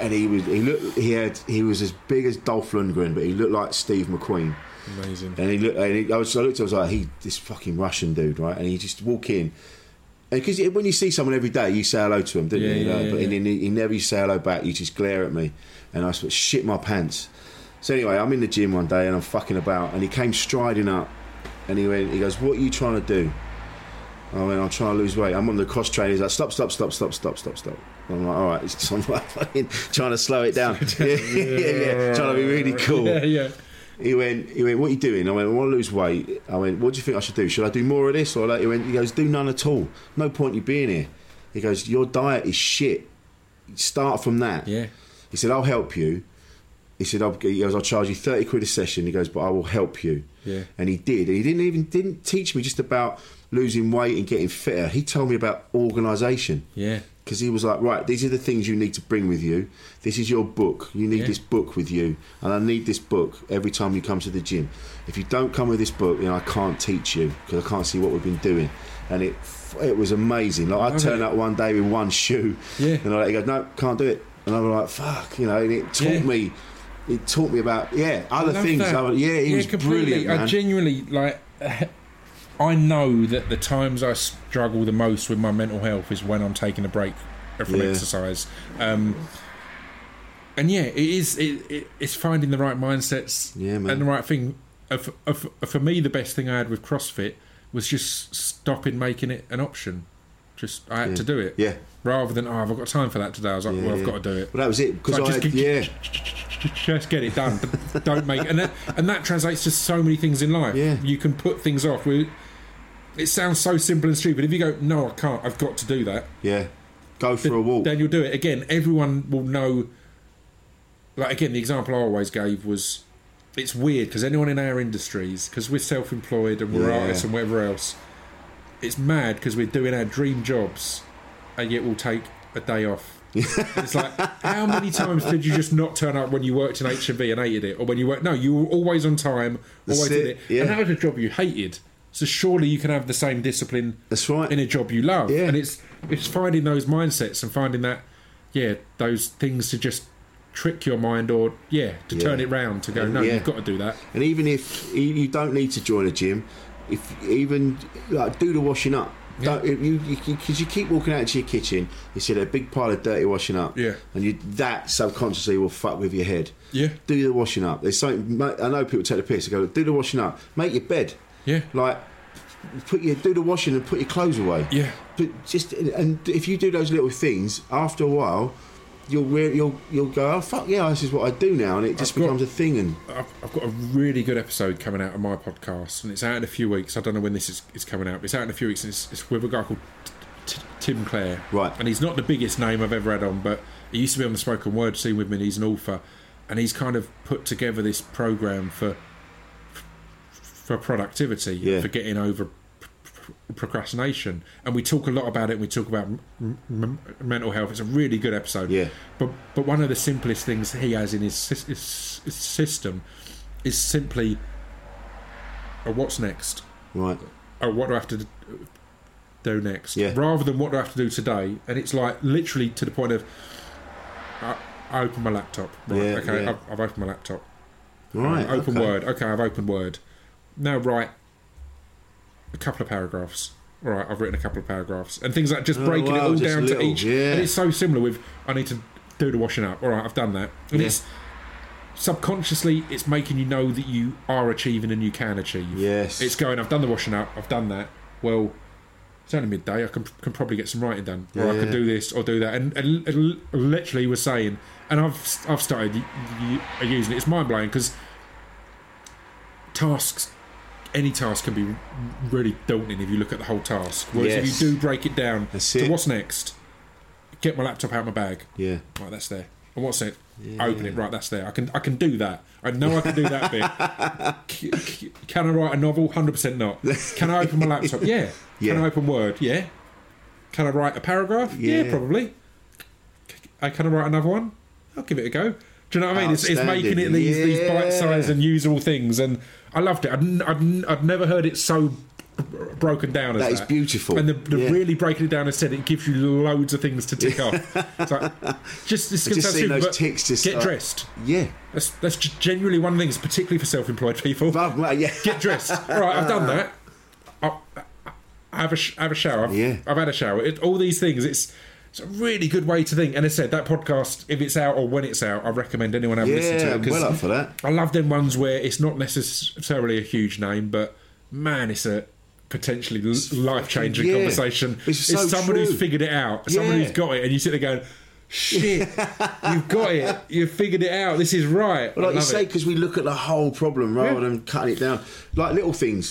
and he was he looked he had he was as big as Dolph Lundgren, but he looked like Steve McQueen. Amazing. And he looked, and he, I was I looked, I was like, he this fucking Russian dude, right? And he just walk in. Because when you see someone every day, you say hello to him, didn't Yeah, you? you know? yeah, but yeah. and he, he never used to say hello back. You just glare at me, and I sort of shit my pants. So anyway, I'm in the gym one day and I'm fucking about, and he came striding up, and he went, he goes, "What are you trying to do?" I went, I'm trying to lose weight. I'm on the cross trainer. He's like, stop, stop, stop, stop, stop, stop, stop. I'm like, all right. It's I'm like fucking trying to slow it down. yeah, yeah, yeah. Trying to be really cool. Yeah, yeah. He went, he went, what are you doing? I went, I want to lose weight. I went, what do you think I should do? Should I do more of this or that? He went, he goes, do none at all. No point you being here. He goes, your diet is shit. Start from that. Yeah. He said, I'll help you. He said, I'll, he goes, I'll charge you 30 quid a session. He goes, but I will help you. Yeah. And he did. And he didn't even didn't teach me just about losing weight and getting fitter. He told me about organisation. Yeah. Because he was like, right, these are the things you need to bring with you. This is your book. You need Yeah. this book with you. And I need this book every time you come to the gym. If you don't come with this book, then I can't teach you because I can't see what we've been doing. And it it was amazing. Like, I turned up one day with one shoe. Yeah. And I, he goes, no, can't do it. And I was like, fuck, you know, and it taught Yeah. me. It taught me about yeah other Love thing. I was- yeah, he was completely. brilliant, man. I genuinely like I know that the times I struggle the most with my mental health is when I'm taking a break from Yeah. exercise. Um, and yeah, it is. It, it, it's finding the right mindsets Yeah, and the right thing. Uh, f- uh, uh, for me, the best thing I had with CrossFit was just stopping making it an option. Just I had Yeah. to do it. Yeah. Rather than oh, I've got time for that today. I was like, well, I've Yeah. got to do it. Well, that was it because Like, I just had, get- yeah. just get it done. Don't make and that and that translates to so many things in life. Yeah. You can put things off. We- It sounds so simple and stupid. If you go, no, I can't. I've got to do that. Yeah. Go for a walk. Then you'll do it again. Everyone will know. Like again, the example I always gave was, it's weird because anyone in our industries, because we're self-employed and we're Yeah. artists and whatever else, it's mad because we're doing our dream jobs, and yet we'll take a day off. it's like how many times did you just not turn up when you worked in HMV and hated it, or when you worked? No, you were always on time, That's always did it, it, yeah. and that was a job you hated. So surely you can have the same discipline. That's right. In a job you love, Yeah. and it's it's finding those mindsets and finding that, yeah, those things to just trick your mind or yeah to turn it round to go. And No, yeah. you've got to do that. And even if you- you don't need to join a gym, if even like do the washing up. Don't, if you because you, keep walking out into your kitchen, you see a big pile of dirty washing up, Yeah. and you that subconsciously will fuck with your head. Yeah. do the washing up. There's something I know people take the piss. They go, do the washing up, make your bed, Yeah. like put your do the washing and put your clothes away. Yeah. but just and if you do those little things, after a while, you'll re- you'll you'll go, oh fuck yeah, this is what I do now, and it just I've got- becomes a thing. And I've, I've got a really good episode coming out of my podcast, and it's out in a few weeks. I don't know when this is, is coming out, but it's out in a few weeks, and it's, it's with a guy called T- T- Tim Clare. Right. And he's not the biggest name I've ever had on, but he used to be on the spoken word scene with me, and he's an author. And he's kind of put together this program for for productivity, Yeah. for getting over p- p- procrastination. And we talk a lot about it, we talk about m- m- mental health. It's a really good episode. Yeah. But but one of the simplest things he has in his, his, his system is simply, oh, what's next? right, Oh, what do I have to do next? Yeah. Rather than what do I have to do today? And it's like literally to the point of, I, I open my laptop. Right. Yeah, okay. yeah. I've, I've opened my laptop. right, Uh, open okay. Word. Okay, I've opened Word. Now write a couple of paragraphs. All right, I've written a couple of paragraphs and things like just Oh, breaking wow, it all down little, to each. yeah. And it's so similar with I need to do the washing up. All right, I've done that. And Yeah. it's subconsciously it's making you know that you are achieving and you can achieve. Yes. It's going. I've done the washing up. I've done that. Well. It's only midday. I can, can probably get some writing done, or I Yeah. can do this or do that. And, and, and literally was saying, and I've I've started y- y- using it. It's mind blowing because tasks any task can be really daunting if you look at the whole task. Whereas Yes. if you do break it down That's to it. what's next get my laptop out of my bag. Yeah, right that's there. And what's it? Open it. Right that's there. I can i can do that. I know i can do that bit. C- c- can i write a novel? 100% not. Can i open my laptop? Yeah. Yeah. can i open word? Yeah. Can i write a paragraph? Yeah, Yeah. probably. C- uh, can i write another one? I'll give it a go. Do you know what I mean? It's, it's making it these, these bite-sized and usable things, and I loved it. I'd, I'd, I'd never heard it so broken down as That that. is beautiful. And the, the Yeah. really breaking it down and said it gives you loads of things to tick off. It's like just this just stupid, those ticks just get like- dressed. yeah. That's that's genuinely one of the things, particularly for self-employed people. But, well, yeah. Get dressed. All right, I've done that. I'll, I have a have a shower. I've, Yeah. I've had a shower. It, all these things. It's it's a really good way to think. And as I said, that podcast, if it's out or when it's out, I recommend anyone have a listen to it. 'cause well up for that. I love them ones where it's not necessarily a huge name, but man, it's a potentially life changing yeah. conversation. It's so someone who's figured it out, someone Yeah. who's got it, and you sit there going, "Shit, you've got it, you've figured it out. This is right." Well, like you say, because we look at the whole problem rather than cutting it down, like little things.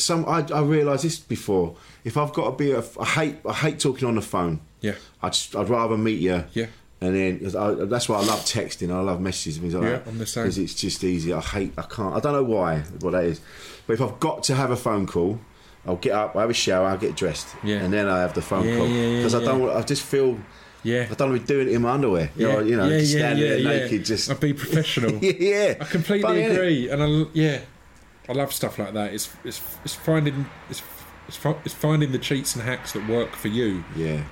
Some I, I realised this before. If I've got to be, a, I hate I hate talking on the phone. Yeah. I just I'd rather meet you. Yeah. And then I, that's why I love texting. I love messages and things like Yeah, that. I'm the same. 'Cause it's just easy. I hate. I can't. I don't know why. What that is. But if I've got to have a phone call, I'll get up, I have a shower, I'll get dressed, Yeah. and then I have the phone Yeah, call yeah, yeah, because I yeah. don't. I just feel. Yeah. I don't want to be doing it in my underwear. You know, you know, yeah, just yeah, standing yeah, there yeah. naked, just I'd be professional. yeah, yeah. I completely Funny, agree, and I yeah, I love stuff like that. It's it's it's finding it's it's, fi- it's finding the cheats and hacks that work for you. Yeah,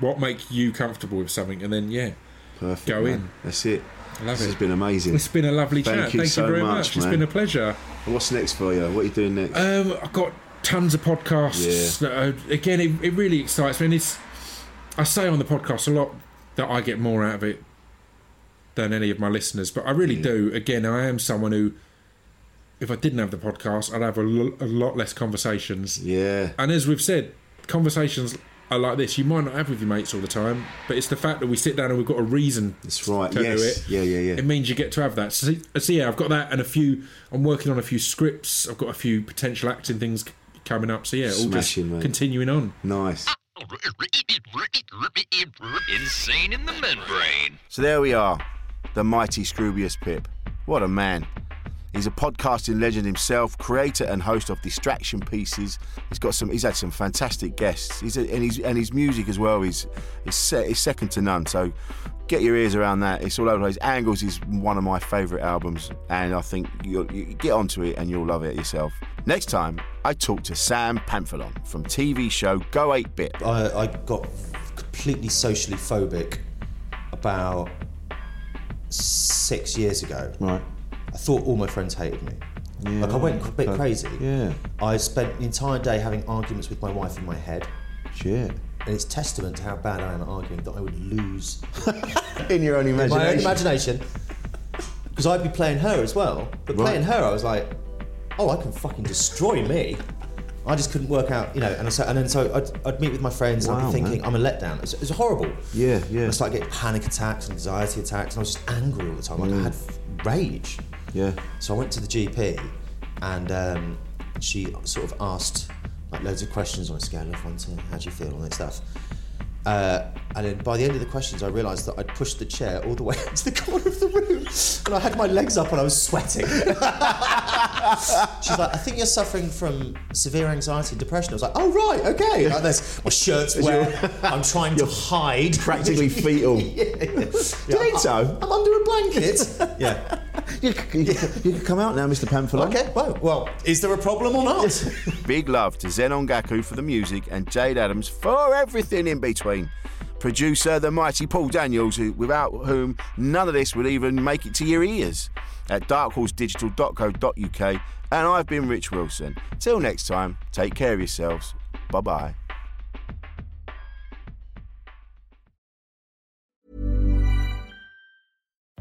What make you comfortable with something, and then yeah, perfect. Go man. in. That's it. I love this it. has been amazing. It's been a lovely Thank chat. you Thank so you very much, much. It's been a pleasure. And what's next for you? What are you doing next? Um, I've got tons of podcasts. That are, again, it, it really excites me. And it's, I say on the podcast a lot that I get more out of it than any of my listeners, but I really do. Again, I am someone who, if I didn't have the podcast, I'd have a, lo- a lot less conversations. yeah. And as we've said, conversations are like this. You might not have with your mates all the time, but it's the fact that we sit down and we've got a reason That's right. to yes. do it. Yeah, yeah, yeah. It means you get to have that. So, so yeah, I've got that and a few. I'm working on a few scripts. I've got a few potential acting things coming up. So yeah, all Smashing, just mate. continuing on. Nice. Insane in the membrane. So there we are, the mighty Scroobius Pip. What a man. He's a podcasting legend himself, creator and host of Distraction Pieces. He's got some. He's had some fantastic guests. He's a, and his and his music as well is is, is second to none. So get your ears around that. It's all over the place. Angles is one of my favourite albums, and I think you'll, you get onto it and you'll love it yourself. Next time, I talk to Sam Pamphilon from TV show Go 8 Bit. I, I got completely socially phobic about six years ago. Right. I thought all my friends hated me. Yeah, like I went a bit okay. crazy. Yeah. I spent the entire day having arguments with my wife in my head. Shit. And it's testament to how bad I am at arguing that I would lose In your own imagination. my own imagination. Because I'd be playing her as well. But Right. playing her, I was like, oh, I can fucking destroy me. I just couldn't work out, you know, and so and then so I'd, I'd meet with my friends wow, and I'd be thinking man. I'm a letdown. It's, it's horrible. Yeah, yeah. I started getting panic attacks, anxiety attacks, and I was just angry all the time. Like I had rage. Yeah. So I went to the GP, and um, she sort of asked like loads of questions on a scale of one to how do you feel all that stuff. Uh, and then by the end of the questions, I realised that I'd pushed the chair all the way into the corner of the room, and I had my legs up and I was sweating. She's like, "I think you're suffering from severe anxiety and depression." I was like, "Oh right, okay." Like this, my shirt's wet. I'm trying to hide. Practically fetal. yeah. Do you think so? I'm under a blanket. yeah. You, you, you can come out now, Mr. Pamphilon. Okay. Well, well, is there a problem or not? Big love to Zenon Gaku for the music and Jade Adams for everything in between. Producer, the mighty Paul Daniels, who, without whom none of this would even make it to your ears. At darkhorsedigital.co.uk. And I've been Rich Wilson. Till next time, take care of yourselves. Bye bye.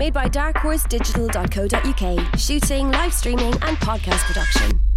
Made by darkhorse digital.co.uk. Shooting, live streaming, and podcast production.